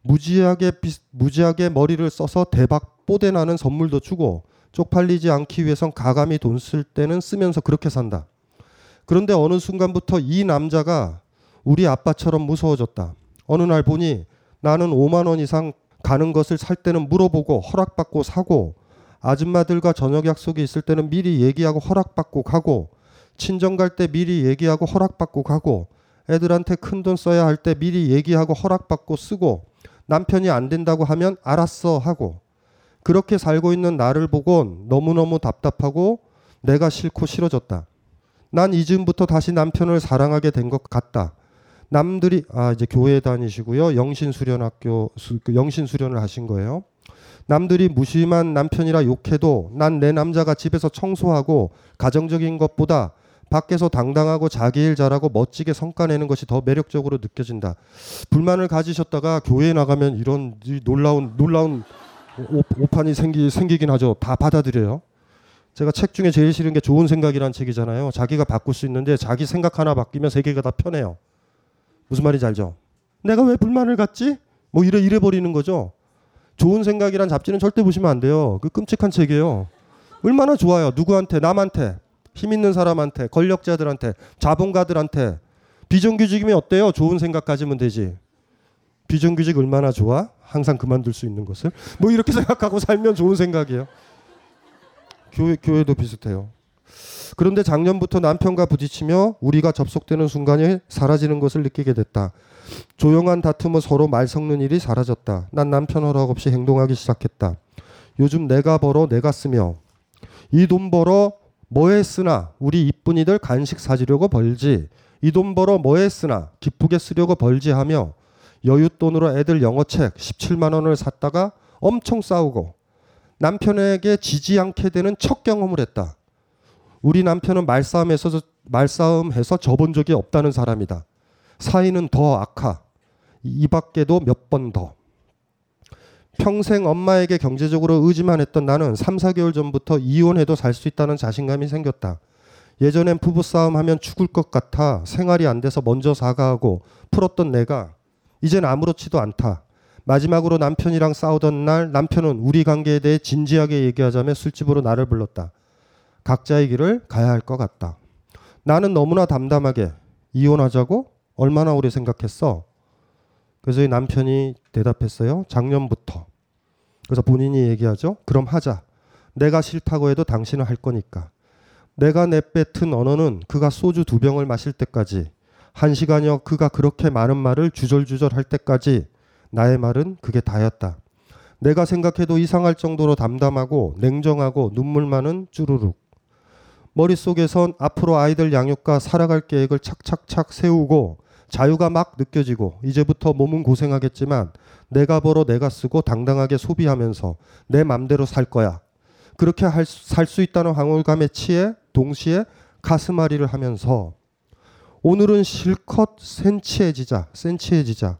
무지하게 무지하게 머리를 써서 대박 뽀대 나는 선물도 주고 쪽팔리지 않기 위해선 가감히 돈쓸 때는 쓰면서 그렇게 산다. 그런데 어느 순간부터 이 남자가 우리 아빠처럼 무서워졌다. 어느 날 보니 나는 5만 원 이상 가는 것을 살 때는 물어보고 허락받고 사고 아줌마들과 저녁 약속이 있을 때는 미리 얘기하고 허락받고 가고 친정 갈 때 미리 얘기하고 허락받고 가고 애들한테 큰 돈 써야 할 때 미리 얘기하고 허락받고 쓰고 남편이 안 된다고 하면 알았어 하고 그렇게 살고 있는 나를 보곤 너무너무 답답하고 내가 싫고 싫어졌다. 난 이즈음부터 다시 남편을 사랑하게 된 것 같다. 남들이 아 이제 교회 다니시고요. 영신 수련 학교 그 영신 수련을 하신 거예요. 남들이 무심한 남편이라 욕해도 난 내 남자가 집에서 청소하고 가정적인 것보다 밖에서 당당하고 자기 일 잘하고 멋지게 성과 내는 것이 더 매력적으로 느껴진다. 불만을 가지셨다가 교회에 나가면 이런 놀라운 놀라운 오, 판이 생기 생기긴 하죠. 다 받아들여요. 제가 책 중에 제일 싫은 게 좋은 생각이란 책이잖아요. 자기가 바꿀 수 있는데 자기 생각 하나 바뀌면 세계가 다 편해요. 무슨 말인지 알죠? 내가 왜 불만을 갖지? 뭐 이래 이래 버리는 거죠. 좋은 생각이란 잡지는 절대 보시면 안 돼요. 그 끔찍한 책이에요. 얼마나 좋아요. 누구한테 남한테 힘 있는 사람한테, 권력자들한테, 자본가들한테 비정규직이면 어때요? 좋은 생각 가지면 되지. 비정규직 얼마나 좋아? 항상 그만둘 수 있는 것을. 뭐 이렇게 생각하고 살면 좋은 생각이에요. 교회, 교회도 비슷해요. 그런데 작년부터 남편과 부딪히며 우리가 접속되는 순간에 사라지는 것을 느끼게 됐다. 조용한 다툼은 서로 말 섞는 일이 사라졌다. 난 남편 허락 없이 행동하기 시작했다. 요즘 내가 벌어 내가 쓰며 이 돈 벌어 뭐에 쓰나 우리 이쁜이들 간식 사주려고 벌지 이 돈 벌어 뭐에 쓰나 기쁘게 쓰려고 벌지 하며 여윳돈으로 애들 영어책 17만 원을 샀다가 엄청 싸우고 남편에게 지지 않게 되는 첫 경험을 했다. 우리 남편은 말싸움에서 말싸움해서 져본 적이 없다는 사람이다. 사이는 더 악화. 이 밖에도 몇 번 더. 평생 엄마에게 경제적으로 의지만 했던 나는 3, 4개월 전부터 이혼해도 살 수 있다는 자신감이 생겼다. 예전엔 부부싸움 하면 죽을 것 같아 생활이 안 돼서 먼저 사과하고 풀었던 내가 이젠 아무렇지도 않다. 마지막으로 남편이랑 싸우던 날 남편은 우리 관계에 대해 진지하게 얘기하자며 술집으로 나를 불렀다. 각자의 길을 가야 할 것 같다. 나는 너무나 담담하게 이혼하자고 얼마나 오래 생각했어? 그래서 이 남편이 대답했어요. 작년부터. 그래서 본인이 얘기하죠. 그럼 하자. 내가 싫다고 해도 당신은 할 거니까. 내가 내뱉은 언어는 그가 소주 두 병을 마실 때까지 한 시간여 그가 그렇게 많은 말을 주절주절 할 때까지 나의 말은 그게 다였다. 내가 생각해도 이상할 정도로 담담하고 냉정하고 눈물 많은 쭈루룩. 머릿속에선 앞으로 아이들 양육과 살아갈 계획을 착착착 세우고 자유가 막 느껴지고 이제부터 몸은 고생하겠지만 내가 벌어 내가 쓰고 당당하게 소비하면서 내 맘대로 살 거야. 그렇게 살 수 있다는 황홀감에 취해 동시에 가슴앓이를 하면서 오늘은 실컷 센치해지자, 센치해지자.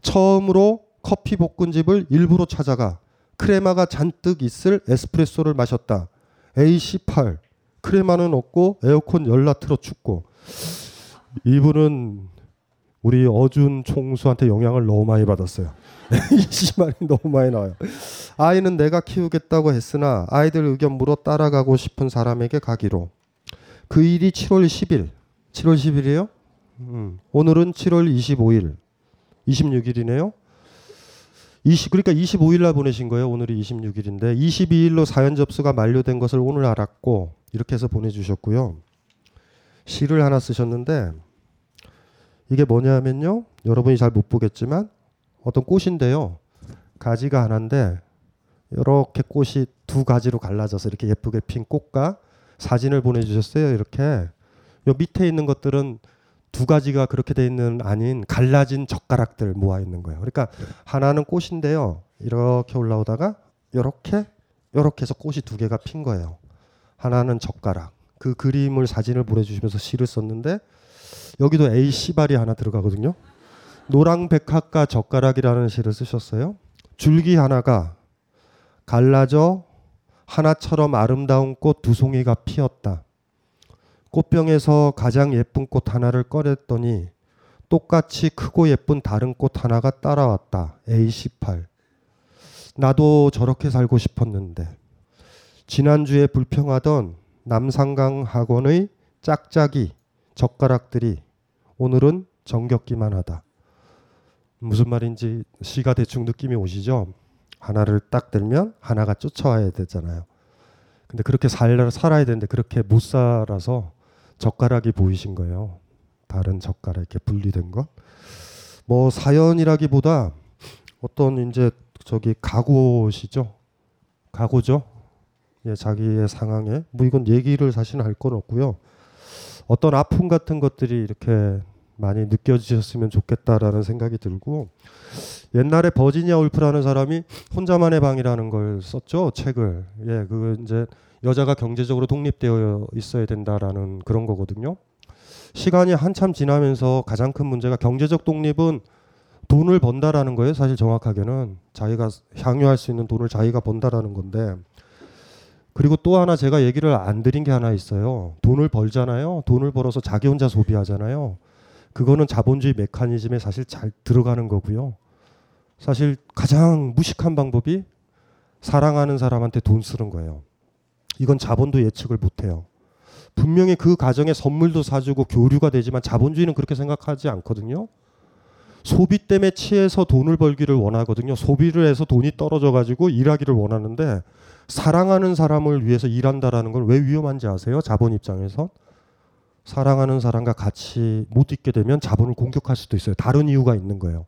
처음으로 커피 볶음집을 일부러 찾아가 크레마가 잔뜩 있을 에스프레소를 마셨다. A18 크레마는 없고 에어컨 열라 틀어 춥고 이분은 우리 어준 총수한테 영향을 너무 많이 받았어요. 이 말이 너무 많이 나와요. 아이는 내가 키우겠다고 했으나 아이들 의견 물어 따라가고 싶은 사람에게 가기로. 그 일이 7월 10일. 7월 10일이에요? 음. 오늘은 7월 25일. 26일이네요. 20, 그러니까 25일 날 보내신 거예요. 오늘이 26일인데 22일로 사연 접수가 만료된 것을 오늘 알았고 이렇게 해서 보내 주셨고요. 시를 하나 쓰셨는데 이게 뭐냐면요. 여러분이 잘 못 보겠지만 어떤 꽃인데요. 가지가 하나인데 이렇게 꽃이 두 가지로 갈라져서 이렇게 예쁘게 핀 꽃과 사진을 보내주셨어요. 이렇게 요 밑에 있는 것들은 두 가지가 그렇게 돼 있는 아닌 갈라진 젓가락들 모아 있는 거예요. 그러니까 하나는 꽃인데요. 이렇게 올라오다가 이렇게 이렇게 해서 꽃이 두 개가 핀 거예요. 하나는 젓가락. 그 그림을 사진을 보내주시면서 시를 썼는데 여기도 A 시발이 하나 들어가거든요. 노랑 백합과 젓가락이라는 시를 쓰셨어요. 줄기 하나가 갈라져 하나처럼 아름다운 꽃 두 송이가 피었다. 꽃병에서 가장 예쁜 꽃 하나를 꺼냈더니 똑같이 크고 예쁜 다른 꽃 하나가 따라왔다. A18. 나도 저렇게 살고 싶었는데. 지난주에 불평하던 남상강 학원의 짝짝이 젓가락들이 오늘은 정겹기만 하다. 무슨 말인지 시가 대충 느낌이 오시죠? 하나를 딱 들면 하나가 쫓아와야 되잖아요. 근데 그렇게 살, 살아야 되는데 그렇게 못 살아서 젓가락이 보이신 거예요. 다른 젓가락 이렇게 분리된 것. 뭐 사연이라기보다 어떤 이제 저기 각오시죠. 각오죠. 예, 자기의 상황에 뭐 이건 얘기를 사실 할 건 없고요. 어떤 아픔 같은 것들이 이렇게 많이 느껴지셨으면 좋겠다라는 생각이 들고 옛날에 버지니아 울프라는 사람이 혼자만의 방이라는 걸 썼죠 책을 예그 이제 여자가 경제적으로 독립되어 있어야 된다라는 그런 거거든요. 시간이 한참 지나면서 가장 큰 문제가 경제적 독립은 돈을 번다라는 거예요. 사실 정확하게는 자기가 향유할 수 있는 돈을 자기가 번다라는 건데 그리고 또 하나 제가 얘기를 안 드린 게 하나 있어요. 돈을 벌잖아요. 돈을 벌어서 자기 혼자 소비하잖아요. 그거는 자본주의 메커니즘에 사실 잘 들어가는 거고요. 사실 가장 무식한 방법이 사랑하는 사람한테 돈 쓰는 거예요. 이건 자본도 예측을 못 해요. 분명히 그 가정에 선물도 사주고 교류가 되지만 자본주의는 그렇게 생각하지 않거든요. 소비 때문에 취해서 돈을 벌기를 원하거든요. 소비를 해서 돈이 떨어져 가지고 일하기를 원하는데 사랑하는 사람을 위해서 일한다라는 건 왜 위험한지 아세요? 자본 입장에서 사랑하는 사람과 같이 못 있게 되면 자본을 공격할 수도 있어요. 다른 이유가 있는 거예요.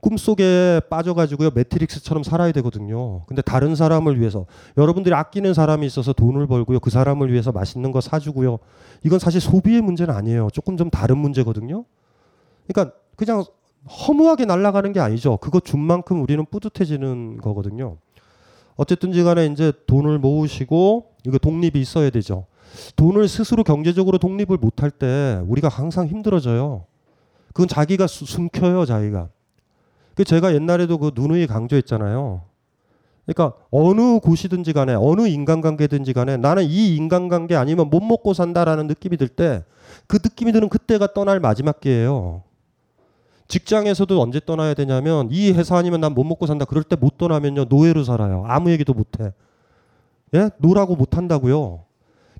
꿈속에 빠져가지고요 매트릭스처럼 살아야 되거든요. 근데 다른 사람을 위해서 여러분들이 아끼는 사람이 있어서 돈을 벌고요 그 사람을 위해서 맛있는 거 사주고요 이건 사실 소비의 문제는 아니에요. 조금 좀 다른 문제거든요. 그러니까 그냥 허무하게 날아가는 게 아니죠. 그거 준 만큼 우리는 뿌듯해지는 거거든요. 어쨌든지 간에 이제 돈을 모으시고 이거 독립이 있어야 되죠. 돈을 스스로 경제적으로 독립을 못할 때 우리가 항상 힘들어져요. 그건 자기가 숨겨요, 자기가. 그 제가 옛날에도 그 누누이 강조했잖아요. 그러니까 어느 곳이든지 간에 어느 인간관계든지 간에 나는 이 인간관계 아니면 못 먹고 산다라는 느낌이 들 때 그 느낌이 드는 그때가 떠날 마지막 기회예요. 직장에서도 언제 떠나야 되냐면 이 회사 아니면 난 못 먹고 산다. 그럴 때 못 떠나면요 노예로 살아요. 아무 얘기도 못 해. 예? no라고 못 한다고요.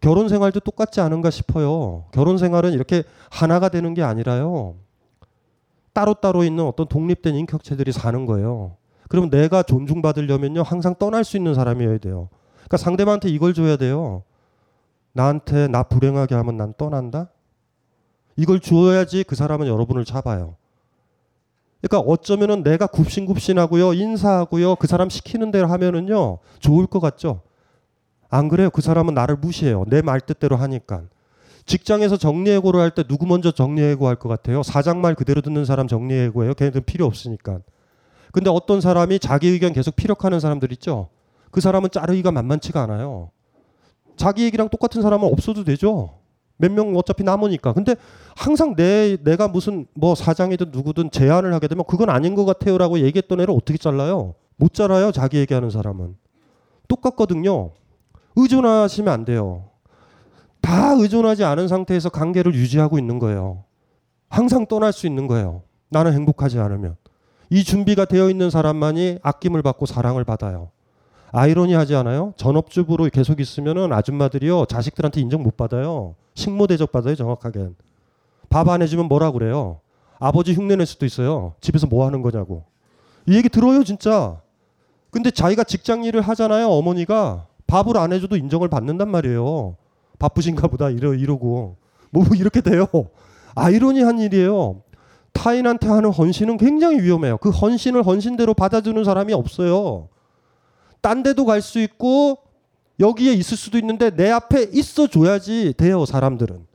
결혼 생활도 똑같지 않은가 싶어요. 결혼 생활은 이렇게 하나가 되는 게 아니라요. 따로따로 있는 어떤 독립된 인격체들이 사는 거예요. 그러면 내가 존중받으려면요. 항상 떠날 수 있는 사람이어야 돼요. 그러니까 상대방한테 이걸 줘야 돼요. 나한테 나 불행하게 하면 난 떠난다? 이걸 줘야지 그 사람은 여러분을 잡아요. 그러니까 어쩌면은 내가 굽신굽신하고요. 인사하고요. 그 사람 시키는 대로 하면은요. 좋을 것 같죠? 안 그래요? 그 사람은 나를 무시해요. 내 말 뜻대로 하니까. 직장에서 정리해고를 할 때 누구 먼저 정리해고 할 것 같아요? 사장 말 그대로 듣는 사람 정리해고예요. 걔네들 필요 없으니까. 근데 어떤 사람이 자기 의견 계속 피력하는 사람들 있죠? 그 사람은 자르기가 만만치가 않아요. 자기 얘기랑 똑같은 사람은 없어도 되죠. 몇 명 어차피 남으니까. 근데 항상 내 내가 무슨 뭐 사장이든 누구든 제안을 하게 되면 그건 아닌 것 같아요 라고 얘기했던 애를 어떻게 잘라요? 못 잘라요. 자기 얘기하는 사람은. 똑같거든요. 의존하시면 안 돼요. 다 의존하지 않은 상태에서 관계를 유지하고 있는 거예요. 항상 떠날 수 있는 거예요. 나는 행복하지 않으면. 이 준비가 되어 있는 사람만이 아낌을 받고 사랑을 받아요. 아이러니하지 않아요? 전업주부로 계속 있으면은 아줌마들이요 자식들한테 인정 못 받아요. 식모 대접 받아요 정확하게. 밥 안 해주면 뭐라 그래요? 아버지 흉내낼 수도 있어요. 집에서 뭐 하는 거냐고. 이 얘기 들어요 진짜. 근데 자기가 직장 일을 하잖아요 어머니가 밥을 안 해줘도 인정을 받는단 말이에요. 바쁘신가 보다 이러 이러고 뭐 이렇게 돼요. 아이러니한 일이에요. 타인한테 하는 헌신은 굉장히 위험해요. 그 헌신을 헌신대로 받아주는 사람이 없어요. 딴 데도 갈 수 있고 여기에 있을 수도 있는데 내 앞에 있어 줘야지 돼요, 사람들은.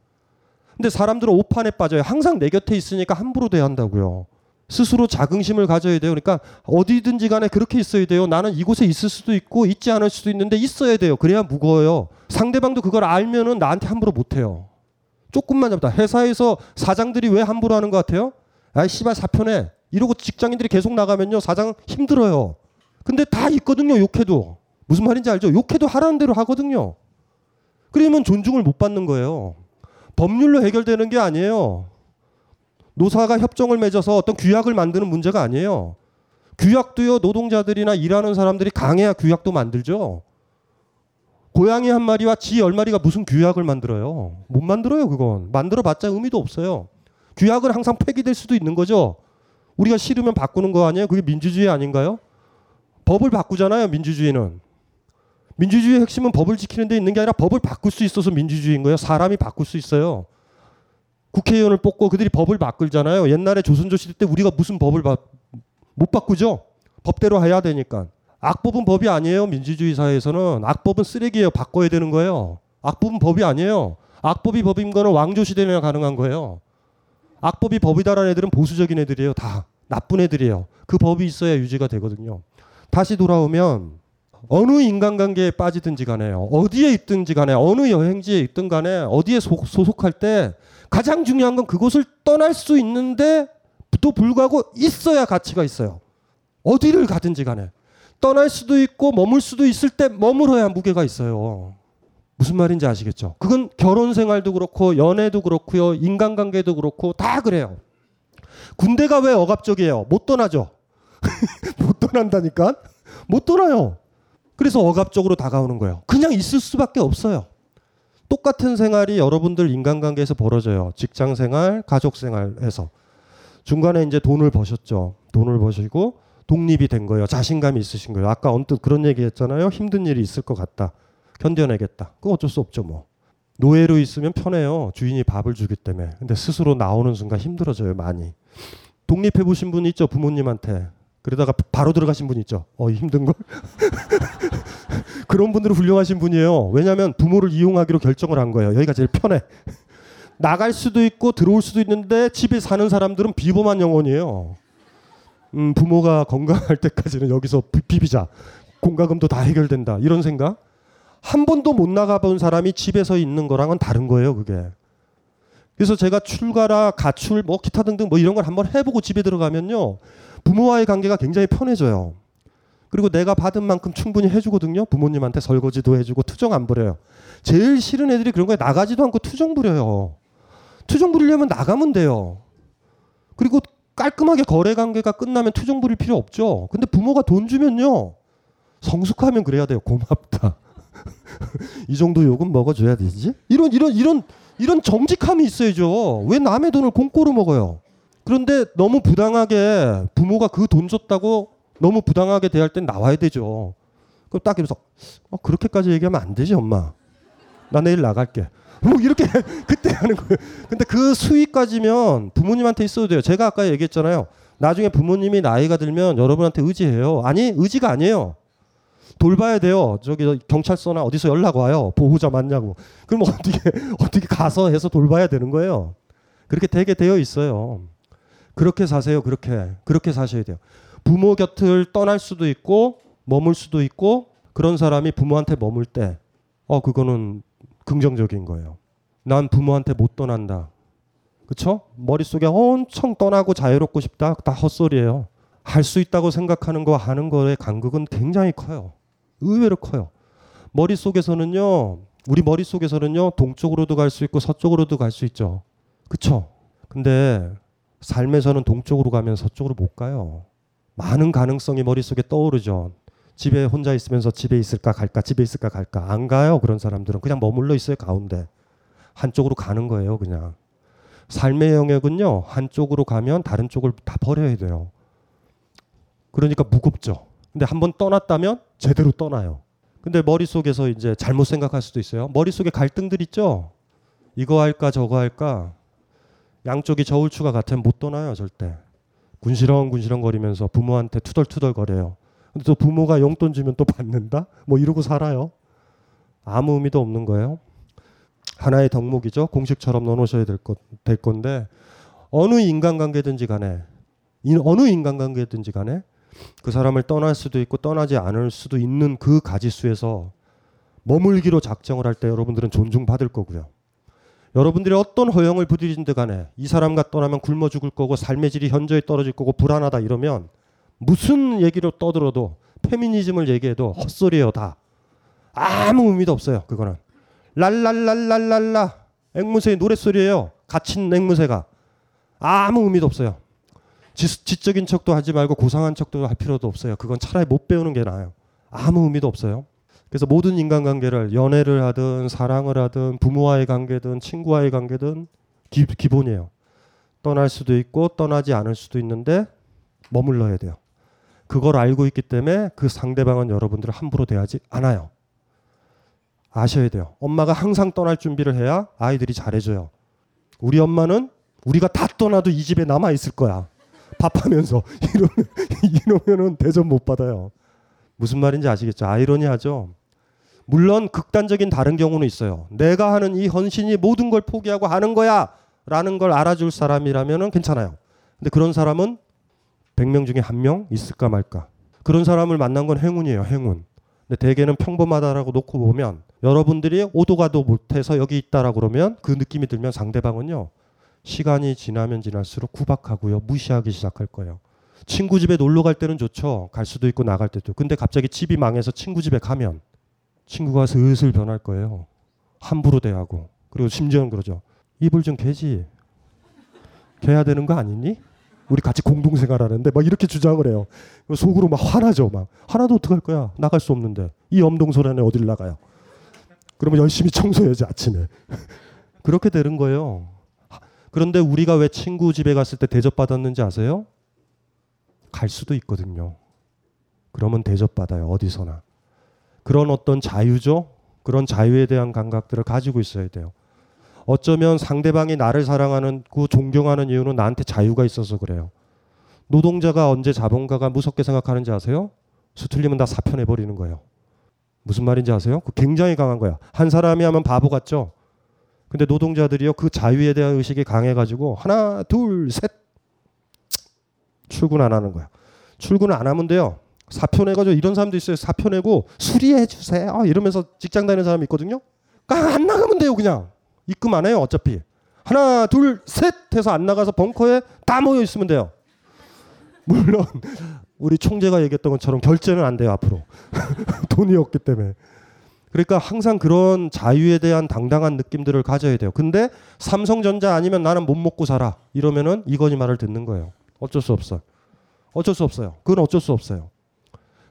근데 사람들은 오판에 빠져요. 항상 내 곁에 있으니까 함부로 대야 한다고요. 스스로 자긍심을 가져야 돼요. 그러니까 어디든지 간에 그렇게 있어야 돼요. 나는 이곳에 있을 수도 있고 있지 않을 수도 있는데 있어야 돼요. 그래야 무거워요. 상대방도 그걸 알면은 나한테 함부로 못 해요. 조금만 잡다. 회사에서 사장들이 왜 함부로 하는 것 같아요? 아이 씨발 사표네. 이러고 직장인들이 계속 나가면요. 사장 힘들어요. 근데 다 있거든요. 욕해도. 무슨 말인지 알죠? 욕해도 하라는 대로 하거든요. 그러면 존중을 못 받는 거예요. 법률로 해결되는 게 아니에요. 노사가 협정을 맺어서 어떤 규약을 만드는 문제가 아니에요. 규약도요, 노동자들이나 일하는 사람들이 강해야 규약도 만들죠. 고양이 한 마리와 지열 마리가 무슨 규약을 만들어요? 못 만들어요, 그건. 만들어 봤자 의미도 없어요. 규약은 항상 폐기될 수도 있는 거죠. 우리가 싫으면 바꾸는 거 아니에요? 그게 민주주의 아닌가요? 법을 바꾸잖아요, 민주주의는. 민주주의의 핵심은 법을 지키는 데 있는 게 아니라 법을 바꿀 수 있어서 민주주의인 거예요. 사람이 바꿀 수 있어요. 국회의원을 뽑고 그들이 법을 바꾸잖아요. 옛날에 조선조 시대 때 우리가 무슨 법을 바, 못 바꾸죠? 법대로 해야 되니까. 악법은 법이 아니에요. 민주주의 사회에서는 악법은 쓰레기예요. 바꿔야 되는 거예요. 악법은 법이 아니에요. 악법이 법인 거는 왕조 시대나 가능한 거예요. 악법이 법이다라는 애들은 보수적인 애들이에요. 다 나쁜 애들이에요. 그 법이 있어야 유지가 되거든요. 다시 돌아오면 어느 인간관계에 빠지든지 간에 어디에 있든지 간에 어느 여행지에 있든 간에 어디에 소, 소속할 때 가장 중요한 건 그곳을 떠날 수 있는데 또 불구하고 있어야 가치가 있어요. 어디를 가든지 간에 떠날 수도 있고 머물 수도 있을 때 머물어야 무게가 있어요. 무슨 말인지 아시겠죠? 그건 결혼 생활도 그렇고 연애도 그렇고요. 인간관계도 그렇고 다 그래요. 군대가 왜 억압적이에요? 못 떠나죠. 못 떠난다니까? 못 떠나요. 그래서 억압적으로 다가오는 거예요. 그냥 있을 수밖에 없어요. 똑같은 생활이 여러분들 인간관계에서 벌어져요. 직장 생활, 가족 생활에서. 중간에 이제 돈을 버셨죠. 돈을 버시고 독립이 된 거예요. 자신감이 있으신 거예요. 아까 언뜻 그런 얘기 했잖아요. 힘든 일이 있을 것 같다. 견뎌내겠다. 그건 어쩔 수 없죠, 뭐. 노예로 있으면 편해요. 주인이 밥을 주기 때문에. 근데 스스로 나오는 순간 힘들어져요, 많이. 독립해 보신 분 있죠, 부모님한테. 그러다가 바로 들어가신 분 있죠. 어, 힘든 걸. 그런 분들은 훌륭하신 분이에요. 왜냐하면 부모를 이용하기로 결정을 한 거예요. 여기가 제일 편해. 나갈 수도 있고 들어올 수도 있는데 집에 사는 사람들은 비범한 영혼이에요. 음, 부모가 건강할 때까지는 여기서 비비자. 공과금도 다 해결된다. 이런 생각? 한 번도 못 나가본 사람이 집에서 있는 거랑은 다른 거예요, 그게. 그래서 제가 출가라, 가출, 뭐 기타 등등 뭐 이런 걸 한번 해보고 집에 들어가면요. 부모와의 관계가 굉장히 편해져요. 그리고 내가 받은 만큼 충분히 해주거든요. 부모님한테 설거지도 해주고 투정 안 부려요. 제일 싫은 애들이 그런 거에 나가지도 않고 투정 부려요. 투정 부리려면 나가면 돼요. 그리고 깔끔하게 거래 관계가 끝나면 투정 부릴 필요 없죠. 근데 부모가 돈 주면요. 성숙하면 그래야 돼요. 고맙다. 이 정도 욕은 먹어줘야 되지? 이런 이런 이런 이런 정직함이 있어야죠. 왜 남의 돈을 공꼬로 먹어요? 그런데 너무 부당하게 부모가 그 돈 줬다고 너무 부당하게 대할 땐 나와야 되죠. 그럼 딱 이러면서 어, 그렇게까지 얘기하면 안 되지 엄마. 나 내일 나갈게. 뭐 이렇게 그때 하는 거예요. 근데 그 수위까지면 부모님한테 있어도 돼요. 제가 아까 얘기했잖아요. 나중에 부모님이 나이가 들면 여러분한테 의지해요. 아니 의지가 아니에요. 돌봐야 돼요. 저기 경찰서나 어디서 연락 와요. 보호자 맞냐고. 그럼 어떻게 어떻게 가서 해서 돌봐야 되는 거예요. 그렇게 되게 되어 있어요. 그렇게 사세요. 그렇게 그렇게 사셔야 돼요. 부모 곁을 떠날 수도 있고 머물 수도 있고 그런 사람이 부모한테 머물 때, 어 그거는 긍정적인 거예요. 난 부모한테 못 떠난다. 그쵸? 머릿속에 엄청 떠나고 자유롭고 싶다. 다 헛소리예요. 할 수 있다고 생각하는 거 하는 거의 간극은 굉장히 커요. 의외로 커요. 머릿속에서는요. 우리 머릿속에서는요. 동쪽으로도 갈 수 있고 서쪽으로도 갈 수 있죠. 그쵸? 근데 삶에서는 동쪽으로 가면 서쪽으로 못 가요. 많은 가능성이 머릿속에 떠오르죠. 집에 혼자 있으면서 집에 있을까 갈까 집에 있을까 갈까. 안 가요 그런 사람들은. 그냥 머물러 있어요 가운데. 한쪽으로 가는 거예요 그냥. 삶의 영역은요 한쪽으로 가면 다른 쪽을 다 버려야 돼요. 그러니까 무겁죠. 근데 한번 떠났다면 제대로 떠나요. 근데 머릿속에서 이제 잘못 생각할 수도 있어요. 머릿속에 갈등들 있죠? 이거 할까 저거 할까? 양쪽이 저울추가 같으면 못 떠나요 절대 군시렁 군시렁 거리면서 부모한테 투덜투덜 거려요 근데 또 부모가 용돈 주면 또 받는다? 뭐 이러고 살아요. 아무 의미도 없는 거예요. 하나의 덕목이죠. 공식처럼 넣어놓으셔야 될, 것, 될 건데 어느 인간관계든지 간에 어느 인간관계든지 간에 그 사람을 떠날 수도 있고 떠나지 않을 수도 있는 그 가지수에서 머물기로 작정을 할 때 여러분들은 존중받을 거고요. 여러분들이 어떤 허영을 부리든지 간에 이 사람과 떠나면 굶어 죽을 거고 삶의 질이 현저히 떨어질 거고 불안하다 이러면 무슨 얘기로 떠들어도 페미니즘을 얘기해도 헛소리예요 다. 아무 의미도 없어요 그거는. 랄랄랄랄랄라 앵무새의 노랫소리예요. 갇힌 앵무새가. 아무 의미도 없어요. 지, 지적인 척도 하지 말고 고상한 척도 할 필요도 없어요. 그건 차라리 못 배우는 게 나아요. 아무 의미도 없어요. 그래서 모든 인간관계를 연애를 하든 사랑을 하든 부모와의 관계든 친구와의 관계든 기, 기본이에요. 떠날 수도 있고 떠나지 않을 수도 있는데 머물러야 돼요. 그걸 알고 있기 때문에 그 상대방은 여러분들을 함부로 대하지 않아요. 아셔야 돼요. 엄마가 항상 떠날 준비를 해야 아이들이 잘해줘요. 우리 엄마는 우리가 다 떠나도 이 집에 남아 있을 거야. 밥하면서 이러면 이러면은 대접 못 받아요. 무슨 말인지 아시겠죠? 아이러니하죠. 물론 극단적인 다른 경우는 있어요. 내가 하는 이 헌신이 모든 걸 포기하고 하는 거야 라는 걸 알아줄 사람이라면은 괜찮아요. 근데 그런 사람은 100명 중에 한 명 있을까 말까. 그런 사람을 만난 건 행운이에요, 행운. 근데 대개는 평범하다라고 놓고 보면 여러분들이 오도 가도 못해서 여기 있다라고 그러면 그 느낌이 들면 상대방은요. 시간이 지나면 지날수록 구박하고요. 무시하기 시작할 거예요. 친구 집에 놀러 갈 때는 좋죠. 갈 수도 있고 나갈 때도. 근데 갑자기 집이 망해서 친구 집에 가면 친구가 슬슬 변할 거예요. 함부로 대하고. 그리고 심지어는 그러죠. 이불 좀 개지. 개야 되는 거 아니니? 우리 같이 공동생활하는데 막 이렇게 주장을 해요. 속으로 막 화나죠. 막 하나도 어떡할 거야. 나갈 수 없는데 이 엄동소란에 어딜 나가요. 그러면 열심히 청소해야지 아침에. 그렇게 되는 거예요. 그런데 우리가 왜 친구 집에 갔을 때 대접받았는지 아세요? 갈 수도 있거든요. 그러면 대접받아요. 어디서나. 그런 어떤 자유죠. 그런 자유에 대한 감각들을 가지고 있어야 돼요. 어쩌면 상대방이 나를 사랑하는 그 존경하는 이유는 나한테 자유가 있어서 그래요. 노동자가 언제 자본가가 무섭게 생각하는지 아세요? 수틀리면 다 사표내 버리는 거예요. 무슨 말인지 아세요? 그 굉장히 강한 거야. 한 사람이 하면 바보 같죠. 근데 노동자들이요 그 자유에 대한 의식이 강해가지고 하나 둘 셋 출근 안 하는 거야. 출근을 안 하면 돼요. 사표 내가지고 이런 사람도 있어요. 사표 내고 수리해 주세요. 이러면서 직장 다니는 사람이 있거든요. 안 나가면 돼요 그냥. 입금 안 해요 어차피. 하나 둘 셋 해서 안 나가서 벙커에 다 모여 있으면 돼요. 물론 우리 총재가 얘기했던 것처럼 결제는 안 돼요 앞으로. 돈이 없기 때문에. 그러니까 항상 그런 자유에 대한 당당한 느낌들을 가져야 돼요. 근데 삼성전자 아니면 나는 못 먹고 살아. 이러면은 이건희 말을 듣는 거예요. 어쩔 수 없어 어쩔 수 없어요. 그건 어쩔 수 없어요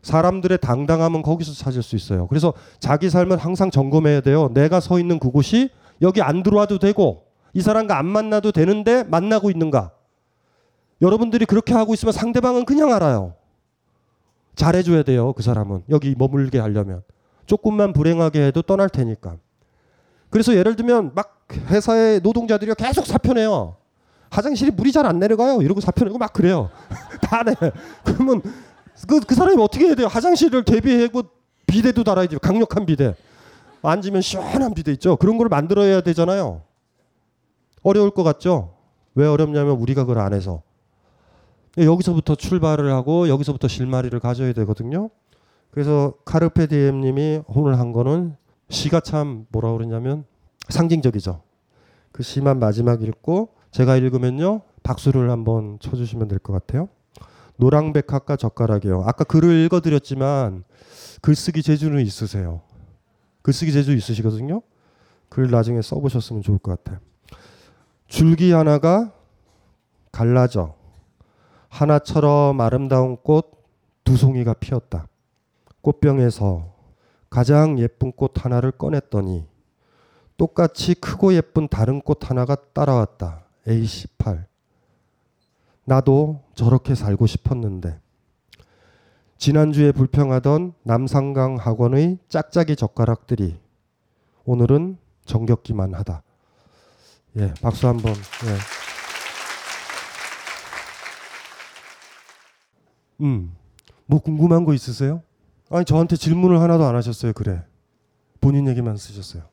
사람들의 당당함은 거기서 찾을 수 있어요. 그래서 자기 삶을 항상 점검해야 돼요. 내가 서 있는 그곳이 여기 안 들어와도 되고 이 사람과 안 만나도 되는데 만나고 있는가? 여러분들이 그렇게 하고 있으면 상대방은 그냥 알아요. 잘해줘야 돼요. 그 사람은 여기 머물게 하려면 조금만 불행하게 해도 떠날 테니까. 그래서 예를 들면 막 회사의 노동자들이 계속 사표내요. 화장실이 물이 잘 안 내려가요. 이러고 사표내고 막 그래요. 다 내. 그러면 그, 그 사람이 어떻게 해야 돼요? 화장실을 대비하고 비대도 달아야지. 강력한 비대. 앉으면 시원한 비대 있죠. 그런 걸 만들어야 되잖아요. 어려울 것 같죠? 왜 어렵냐면 우리가 그걸 안 해서. 여기서부터 출발을 하고 여기서부터 실마리를 가져야 되거든요. 그래서 카르페 디엠 님이 오늘 한 거는 시가 참 뭐라 그러냐면 상징적이죠. 그 시만 마지막 읽고 제가 읽으면요 박수를 한번 쳐주시면 될 것 같아요. 노랑백학과 젓가락이요. 아까 글을 읽어드렸지만 글쓰기 재주는 있으세요. 글쓰기 재주 있으시거든요. 글 나중에 써보셨으면 좋을 것 같아요. 줄기 하나가 갈라져 하나처럼 아름다운 꽃 두 송이가 피었다. 꽃병에서 가장 예쁜 꽃 하나를 꺼냈더니 똑같이 크고 예쁜 다른 꽃 하나가 따라왔다. A18. 나도 저렇게 살고 싶었는데. 지난주에 불평하던 남상강 학원의 짝짝이 젓가락들이 오늘은 정겹기만 하다. 예, 박수 한번. 예. 음, 뭐 궁금한 거 있으세요? 아니 저한테 질문을 하나도 안 하셨어요. 그래. 본인 얘기만 쓰셨어요.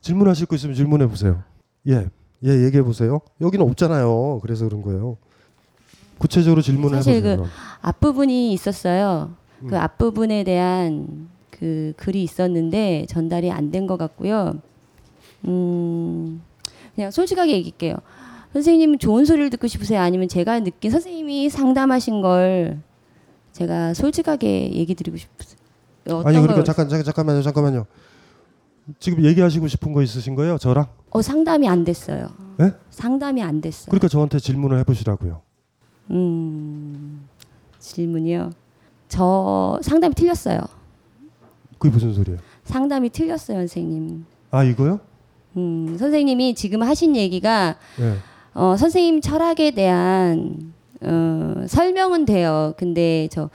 질문하실 거 있으면 질문해 보세요. 예, 예 얘기해 보세요. 여기는 없잖아요. 그래서 그런 거예요. 구체적으로 질문을 사실 해보세요. 그 앞부분이 있었어요. 음. 그 앞부분에 대한 그 글이 있었는데 전달이 안 된 것 같고요. 음, 그냥 솔직하게 얘기할게요. 선생님 좋은 소리를 듣고 싶으세요? 아니면 제가 느낀 선생님이 상담하신 걸 제가 솔직하게 얘기 드리고 싶으세요? 아니 그러니까 걸- 잠깐 잠깐 잠깐만요 잠깐만요. 지금 얘기하시고 싶은 거 있으신 거예요? 저랑? 어 상담이 안 됐어요. 예? 상담이 안 됐어요. 그러니까 저한테 질문을 해보시라고요. 음, 질문이요. 저 상담이 틀렸어요. 그게 무슨 소리예요? 상담이 틀렸어요, 선생님. 아 이거요? 음, 선생님이 지금 하신 얘기가 예. 어, 선생님 철학에 대한 어, 설명은 돼요. 근데 저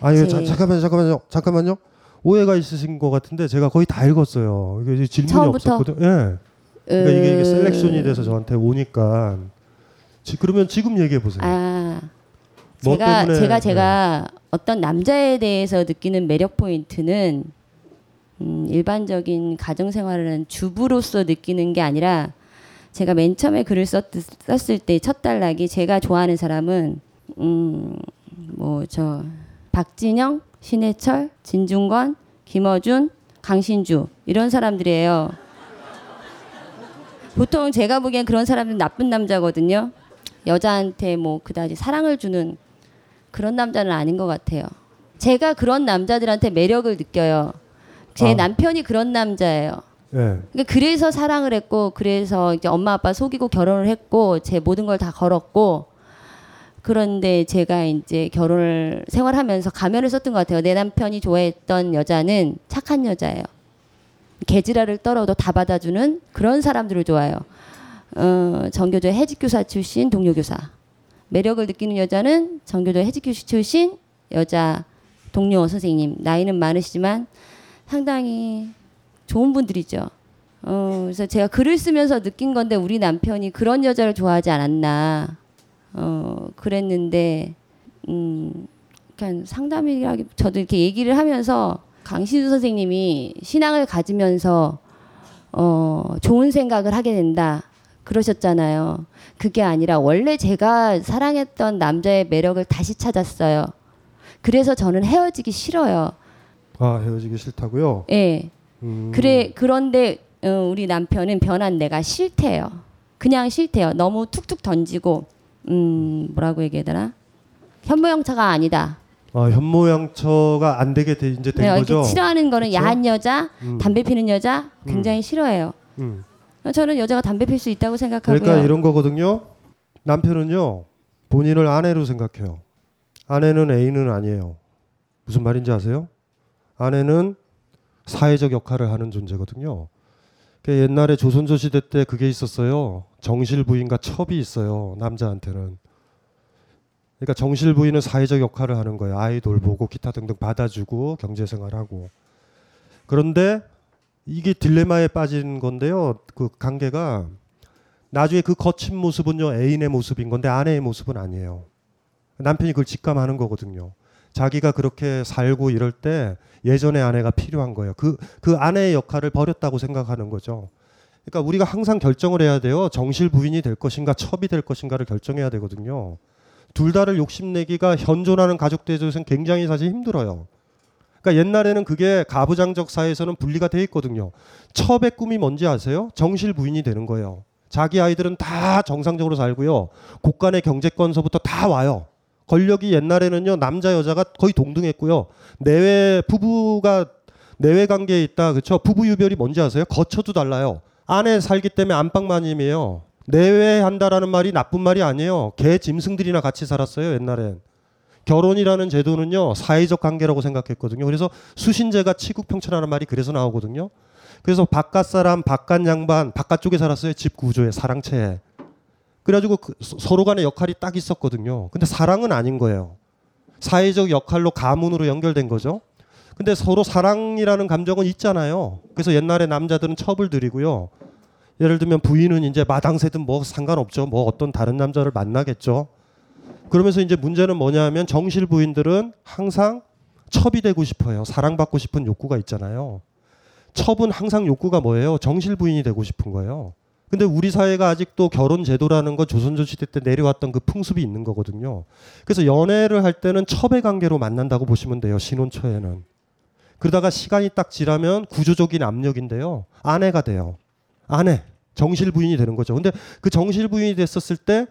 아니 제- 자, 잠깐만요 잠깐만요 잠깐만요. 오해가 있으신 것 같은데 제가 거의 다 읽었어요. 이게 질문이 처음부터? 없었거든. 예. 그러니까 이게, 이게 으, selection이 돼서 저한테 오니까 지, 그러면 지금 얘기해 보세요. 아, 뭐 제가 때문에, 제가 네. 제가 어떤 남자에 대해서 느끼는 매력 포인트는 음, 일반적인 가정 하는 주부로서 느끼는 게 아니라 제가 맨 처음에 글을 썼, 썼을 때 첫 단락이 제가 좋아하는 사람은 음, 뭐 저 박진영, 신해철, 진중권, 김어준, 강신주 이런 사람들이에요. 보통 제가 보기엔 그런 사람들은 나쁜 남자거든요. 여자한테 뭐 그다지 사랑을 주는 그런 남자는 아닌 것 같아요. 제가 그런 남자들한테 매력을 느껴요. 제 아. 남편이 그런 남자예요. 예. 그러니까 그래서 사랑을 했고 그래서 이제 엄마 아빠 속이고 결혼을 했고 제 모든 걸 다 걸었고 그런데 제가 이제 결혼을 생활하면서 가면을 썼던 것 같아요. 내 남편이 좋아했던 여자는 착한 여자예요. 개지랄을 떨어도 다 받아주는 그런 사람들을 좋아해요. 어, 정교조 해직교사 출신 동료교사. 매력을 느끼는 여자는 정교조 해직교사 출신 여자 동료 선생님. 나이는 많으시지만 상당히 좋은 분들이죠. 어, 그래서 제가 글을 쓰면서 느낀 건데 우리 남편이 그런 여자를 좋아하지 않았나. 어, 그랬는데, 음, 그냥 상담이라기, 저도 이렇게 얘기를 하면서 강신수 선생님이 신앙을 가지면서, 어, 좋은 생각을 하게 된다. 그러셨잖아요. 그게 아니라 원래 제가 사랑했던 남자의 매력을 다시 찾았어요. 그래서 저는 헤어지기 싫어요. 아 헤어지기 싫다고요? 예. 음. 그래 그런데 어, 우리 남편은 변한 내가 싫대요. 그냥 싫대요. 너무 툭툭 던지고 음 뭐라고 얘기해야 되나? 현모양처가 아니다. 아 현모양처가 안 되게 돼, 이제 된 네, 거죠. 싫어하는 거는 그쵸? 야한 여자, 음. 담배 피는 여자 굉장히 싫어해요. 음. 저는 여자가 담배 필 수 있다고 생각하고요. 그러니까 이런 거거든요. 남편은요 본인을 아내로 생각해요. 아내는 애인은 아니에요. 무슨 말인지 아세요? 아내는 사회적 역할을 하는 존재거든요. 그 옛날에 조선조 시대 때 그게 있었어요. 정실 부인과 첩이 있어요. 남자한테는. 그러니까 정실 부인은 사회적 역할을 하는 거예요. 아이 돌보고 기타 등등 받아주고 경제 생활하고. 그런데 이게 딜레마에 빠진 건데요. 그 관계가 나중에 그 거친 모습은요 애인의 모습인 건데 아내의 모습은 아니에요. 남편이 그걸 직감하는 거거든요. 자기가 그렇게 살고 이럴 때 예전의 아내가 필요한 거예요. 그, 그 아내의 역할을 버렸다고 생각하는 거죠. 그러니까 우리가 항상 결정을 해야 돼요. 정실 부인이 될 것인가 첩이 될 것인가를 결정해야 되거든요. 둘 다를 욕심내기가 현존하는 가족대에서는 굉장히 사실 힘들어요. 그러니까 옛날에는 그게 가부장적 사회에서는 분리가 돼 있거든요. 첩의 꿈이 뭔지 아세요? 정실 부인이 되는 거예요. 자기 아이들은 다 정상적으로 살고요. 국간의 경제권서부터 다 와요. 권력이 옛날에는요 남자 여자가 거의 동등했고요. 내외 부부가 내외 관계에 있다 그렇죠. 부부 유별이 뭔지 아세요? 거처도 달라요. 안에 살기 때문에 안방마님이에요. 내외한다라는 말이 나쁜 말이 아니에요. 개 짐승들이나 같이 살았어요 옛날엔. 결혼이라는 제도는요 사회적 관계라고 생각했거든요. 그래서 수신제가 치국평천하는 말이 그래서 나오거든요. 그래서 바깥 사람, 바깥 양반, 바깥쪽에 살았어요. 집 구조에 사랑채에. 그래가지고 그 서로 간의 역할이 딱 있었거든요. 근데 사랑은 아닌 거예요. 사회적 역할로 가문으로 연결된 거죠. 근데 서로 사랑이라는 감정은 있잖아요. 그래서 옛날에 남자들은 첩을 들이고요. 예를 들면 부인은 이제 마당새든 뭐 상관없죠. 뭐 어떤 다른 남자를 만나겠죠. 그러면서 이제 문제는 뭐냐면 정실 부인들은 항상 첩이 되고 싶어요. 사랑받고 싶은 욕구가 있잖아요. 첩은 항상 욕구가 뭐예요? 정실 부인이 되고 싶은 거예요. 근데 우리 사회가 아직도 결혼 제도라는 건 조선조 시대 때 내려왔던 그 풍습이 있는 거거든요. 그래서 연애를 할 때는 첩의 관계로 만난다고 보시면 돼요. 신혼 초에는. 그러다가 시간이 딱 지나면 구조적인 압력인데요. 아내가 돼요. 아내. 정실 부인이 되는 거죠. 근데 그 정실 부인이 됐었을 때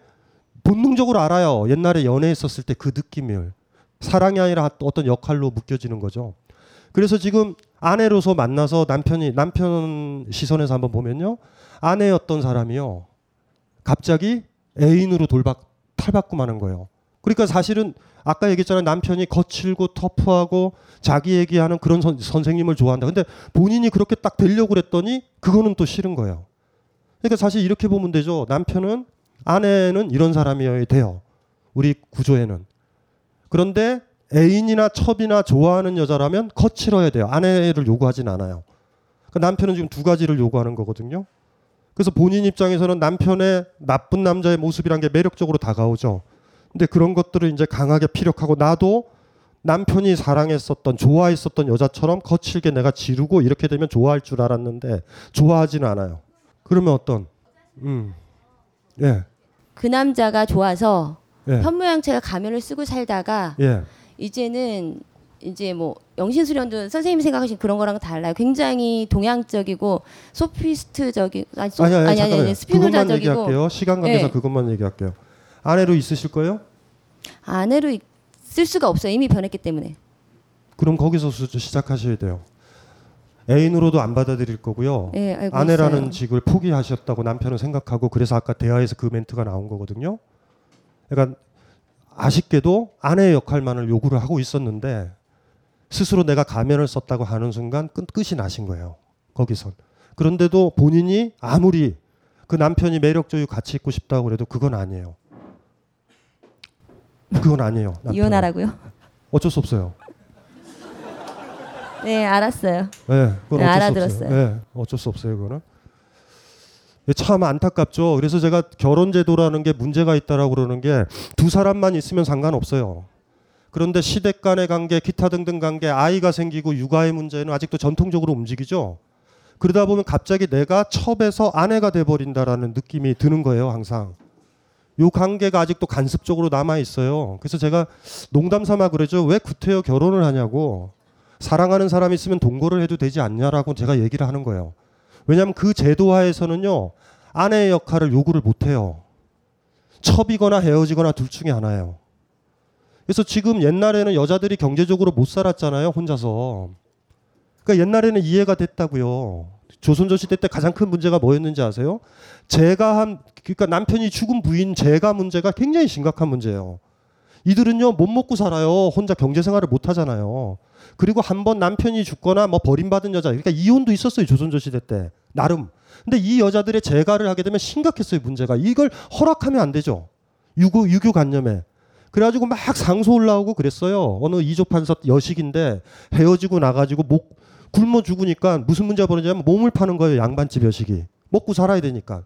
본능적으로 알아요. 옛날에 연애했었을 때 그 느낌을. 사랑이 아니라 어떤 역할로 묶여지는 거죠. 그래서 지금 아내로서 만나서 남편이 남편 시선에서 한번 보면요. 아내였던 사람이요. 갑자기 애인으로 돌박 탈바꿈하는 거예요. 그러니까 사실은 아까 얘기했잖아요. 남편이 거칠고 터프하고 자기 얘기하는 그런 선, 선생님을 좋아한다. 근데 본인이 그렇게 딱 되려고 그랬더니 그거는 또 싫은 거예요. 그러니까 사실 이렇게 보면 되죠. 남편은 아내는 이런 사람이어야 돼요. 우리 구조에는. 그런데 애인이나 첩이나 좋아하는 여자라면 거칠어야 돼요. 아내를 요구하진 않아요. 그러니까 남편은 지금 두 가지를 요구하는 거거든요. 그래서 본인 입장에서는 남편의 나쁜 남자의 모습이란 게 매력적으로 다가오죠. 근데 그런 것들을 이제 강하게 피력하고 나도 남편이 사랑했었던 좋아했었던 여자처럼 거칠게 내가 지르고 이렇게 되면 좋아할 줄 알았는데 좋아하지는 않아요. 그러면 어떤 음. 예. 그 남자가 좋아서 예. 현모양처가 가면을 쓰고 살다가 예. 이제는 이제 뭐 영신수련도 선생님이 생각하신 그런 거랑 달라요. 굉장히 동양적이고 소피스트적인 아니 소, 아니 아니, 아니, 아니. 아니 스피노자적이고 얘기할게요. 시간 관계상 예. 그것만 얘기할게요. 아내로 있으실 거예요? 아내로 쓸 수가 없어요. 이미 변했기 때문에. 그럼 거기서 수- 시작하셔야 돼요. 애인으로도 안 받아들일 거고요. 예, 알고 아내라는 있어요. 직을 포기하셨다고 남편은 생각하고 그래서 아까 대화에서 그 멘트가 나온 거거든요. 그러니까 아쉽게도 아내의 역할만을 요구를 하고 있었는데 스스로 내가 가면을 썼다고 하는 순간 끝, 끝이 나신 거예요. 거기선. 그런데도 본인이 아무리 그 남편이 매력적이고 같이 있고 싶다고 그래도 그건 아니에요. 그건 아니에요. 남편은. 이혼하라고요? 어쩔 수 없어요. 네, 알았어요. 네, 그건 네, 알아들었어요. 네, 어쩔 수 없어요, 그거는. 예, 참 안타깝죠. 그래서 제가 결혼 제도라는 게 문제가 있다라고 그러는 게 두 사람만 있으면 상관없어요. 그런데 시댁 간의 관계, 기타 등등 관계, 아이가 생기고 육아의 문제는 아직도 전통적으로 움직이죠. 그러다 보면 갑자기 내가 첩에서 아내가 돼 버린다라는 느낌이 드는 거예요, 항상. 요 관계가 아직도 간습적으로 남아 있어요. 그래서 제가 농담 삼아 그러죠. 왜 구태여 결혼을 하냐고. 사랑하는 사람이 있으면 동거를 해도 되지 않냐라고 제가 얘기를 하는 거예요. 왜냐하면 그 제도하에서는요 아내의 역할을 요구를 못 해요. 첩이거나 헤어지거나 둘 중에 하나예요. 그래서 지금 옛날에는 여자들이 경제적으로 못 살았잖아요 혼자서. 그러니까 옛날에는 이해가 됐다고요. 조선조 시대 때 가장 큰 문제가 뭐였는지 아세요? 제가 한 그러니까 남편이 죽은 부인 제가 문제가 굉장히 심각한 문제예요. 이들은요 못 먹고 살아요. 혼자 경제 생활을 못 하잖아요. 그리고 한 번 남편이 죽거나 뭐 버림받은 여자, 그러니까 이혼도 있었어요 조선조 시대 때 나름. 근데 이 여자들의 재가를 하게 되면 심각했어요 문제가. 이걸 허락하면 안 되죠. 유교 유교 관념에. 그래가지고 막 상소 올라오고 그랬어요. 어느 이조판서 여식인데 헤어지고 나가지고 목 굶어 죽으니까 무슨 문제가 벌어지냐면 몸을 파는 거예요 양반집 여식이. 먹고 살아야 되니까.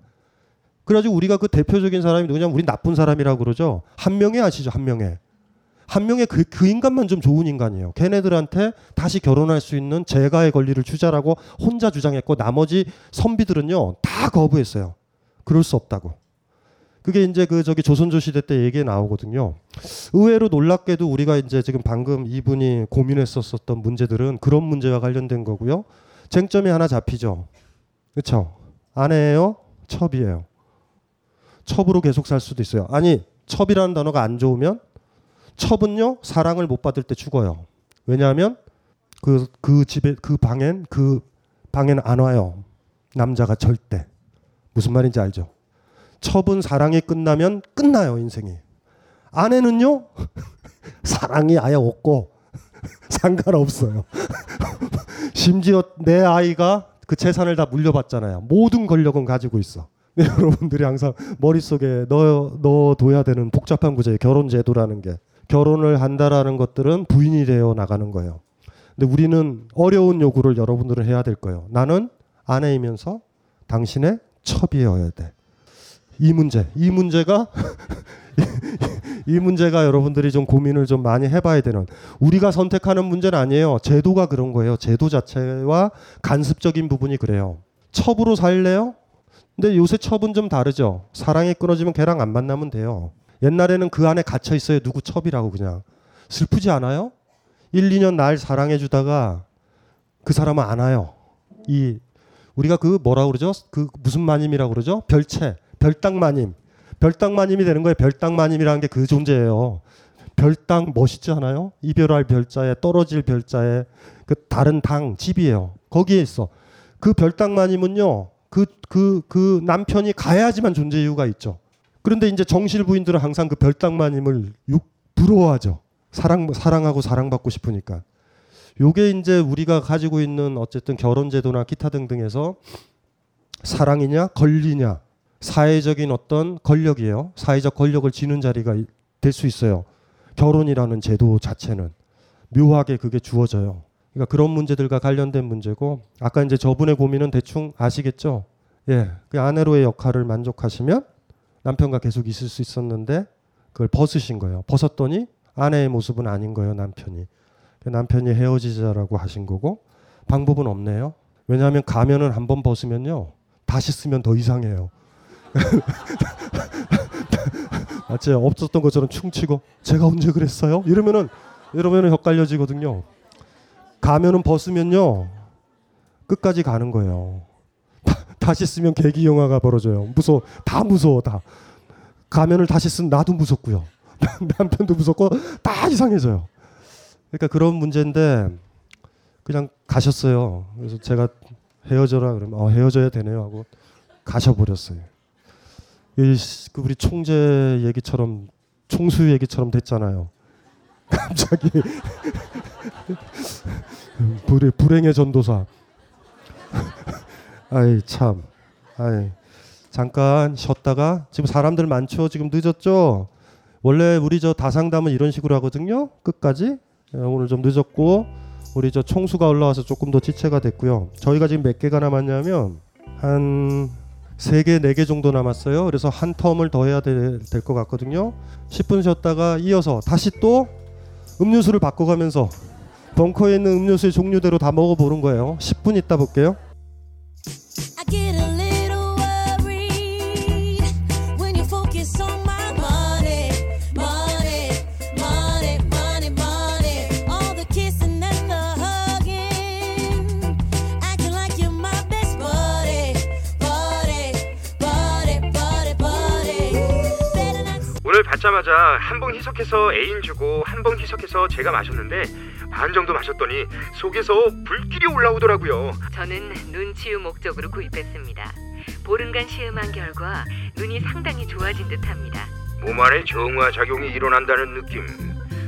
그래가지고 우리가 그 대표적인 사람이 누구냐면 우리 나쁜 사람이라고 그러죠. 한 명에 아시죠? 한 명에. 한 명의 그, 그 인간만 좀 좋은 인간이에요. 걔네들한테 다시 결혼할 수 있는 재가의 권리를 주자라고 혼자 주장했고 나머지 선비들은요 다 거부했어요. 그럴 수 없다고. 그게 이제 그 저기 조선조 시대 때 얘기에 나오거든요. 의외로 놀랍게도 우리가 이제 지금 방금 이분이 고민했었었던 문제들은 그런 문제와 관련된 거고요. 쟁점이 하나 잡히죠. 그렇죠? 아내예요? 첩이에요. 첩으로 계속 살 수도 있어요. 아니, 첩이라는 단어가 안 좋으면 첩은요 사랑을 못 받을 때 죽어요. 왜냐하면 그, 그 집에 그 방엔 그 방엔 안 와요. 남자가 절대 무슨 말인지 알죠? 첩은 사랑이 끝나면 끝나요 인생이. 아내는요 사랑이 아예 없고 상관없어요. 심지어 내 아이가 그 재산을 다 물려받잖아요. 모든 권력은 가지고 있어. 네, 여러분들이 항상 머릿속에 넣어, 넣어둬야 되는 복잡한 구조예요. 결혼 제도라는 게. 결혼을 한다라는 것들은 부인이 되어 나가는 거예요. 근데 우리는 어려운 요구를 여러분들은 해야 될 거예요. 나는 아내이면서 당신의 첩이어야 돼. 이 문제, 이 문제가 이 문제가 여러분들이 좀 고민을 좀 많이 해봐야 되는 우리가 선택하는 문제는 아니에요. 제도가 그런 거예요. 제도 자체와 간습적인 부분이 그래요. 첩으로 살래요? 근데 요새 첩은 좀 다르죠. 사랑이 끊어지면 걔랑 안 만나면 돼요. 옛날에는 그 안에 갇혀 있어요. 누구 첩이라고 그냥. 슬프지 않아요? 1, 2년 날 사랑해 주다가 그 사람은 안 와요. 이 우리가 그 뭐라 그러죠? 그 무슨 마님이라고 그러죠? 별채, 별당 마님. 별당 마님이 되는 거예요. 별당 마님이라는 게 그 존재예요. 별당 멋있지 않아요? 이별할 별자에 떨어질 별자에 그 다른 당 집이에요. 거기에 있어. 그 별당 마님은요. 그 그, 그 남편이 가야지만 존재 이유가 있죠. 그런데 이제 정실 부인들은 항상 그 별당마님을 부러워하죠. 사랑 사랑하고 사랑받고 싶으니까. 요게 이제 우리가 가지고 있는 어쨌든 결혼 제도나 기타 등등에서 사랑이냐 권리냐 사회적인 어떤 권력이에요. 사회적 권력을 지는 자리가 될 수 있어요. 결혼이라는 제도 자체는 묘하게 그게 주어져요. 그러니까 그런 문제들과 관련된 문제고 아까 이제 저분의 고민은 대충 아시겠죠? 예, 그 아내로의 역할을 만족하시면 남편과 계속 있을 수 있었는데 그걸 벗으신 거예요. 벗었더니 아내의 모습은 아닌 거예요, 남편이. 남편이 헤어지자라고 하신 거고 방법은 없네요. 왜냐하면 가면은 한 번 벗으면요 다시 쓰면 더 이상해요. 맞지? 없었던 것처럼 충치고 제가 언제 그랬어요? 이러면은 이러면은 헷갈려지거든요. 가면은 벗으면요 끝까지 가는 거예요. 다시 쓰면 계기 영화가 벌어져요. 무서워. 다 무서워 다. 가면을 다시 쓴 나도 무섭고요. 남편도 무섭고 다 이상해져요. 그러니까 그런 문제인데 그냥 가셨어요. 그래서 제가 헤어져라 그러면 어, 헤어져야 되네요 하고 가셔버렸어요. 이그 우리 총재 얘기처럼 총수 얘기처럼 됐잖아요. 갑자기 불의 불행의 전도사. 아이 참. 아이 잠깐 쉬었다가 지금 사람들 많죠. 지금 늦었죠. 원래 우리 저 다상담은 이런 식으로 하거든요. 끝까지 예, 오늘 좀 늦었고 우리 저 총수가 올라와서 조금 더 지체가 됐고요. 저희가 지금 몇 개가 남았냐면 한 세 개, 네 개 정도 남았어요. 그래서 한 텀을 더 해야 될 것 같거든요. 10분 쉬었다가 이어서 다시 또 음료수를 바꿔가면서 벙커에 있는 음료수의 종류대로 다 먹어보는 거예요. 10분 있다 볼게요. 받자마자 한 봉 희석해서 애인 주고 한 봉 희석해서 제가 마셨는데 반 정도 마셨더니 속에서 불길이 올라오더라고요. 저는 눈치유 목적으로 구입했습니다. 보름간 시음한 결과 눈이 상당히 좋아진 듯합니다. 몸 안에 정화 작용이 일어난다는 느낌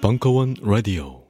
벙커원 라디오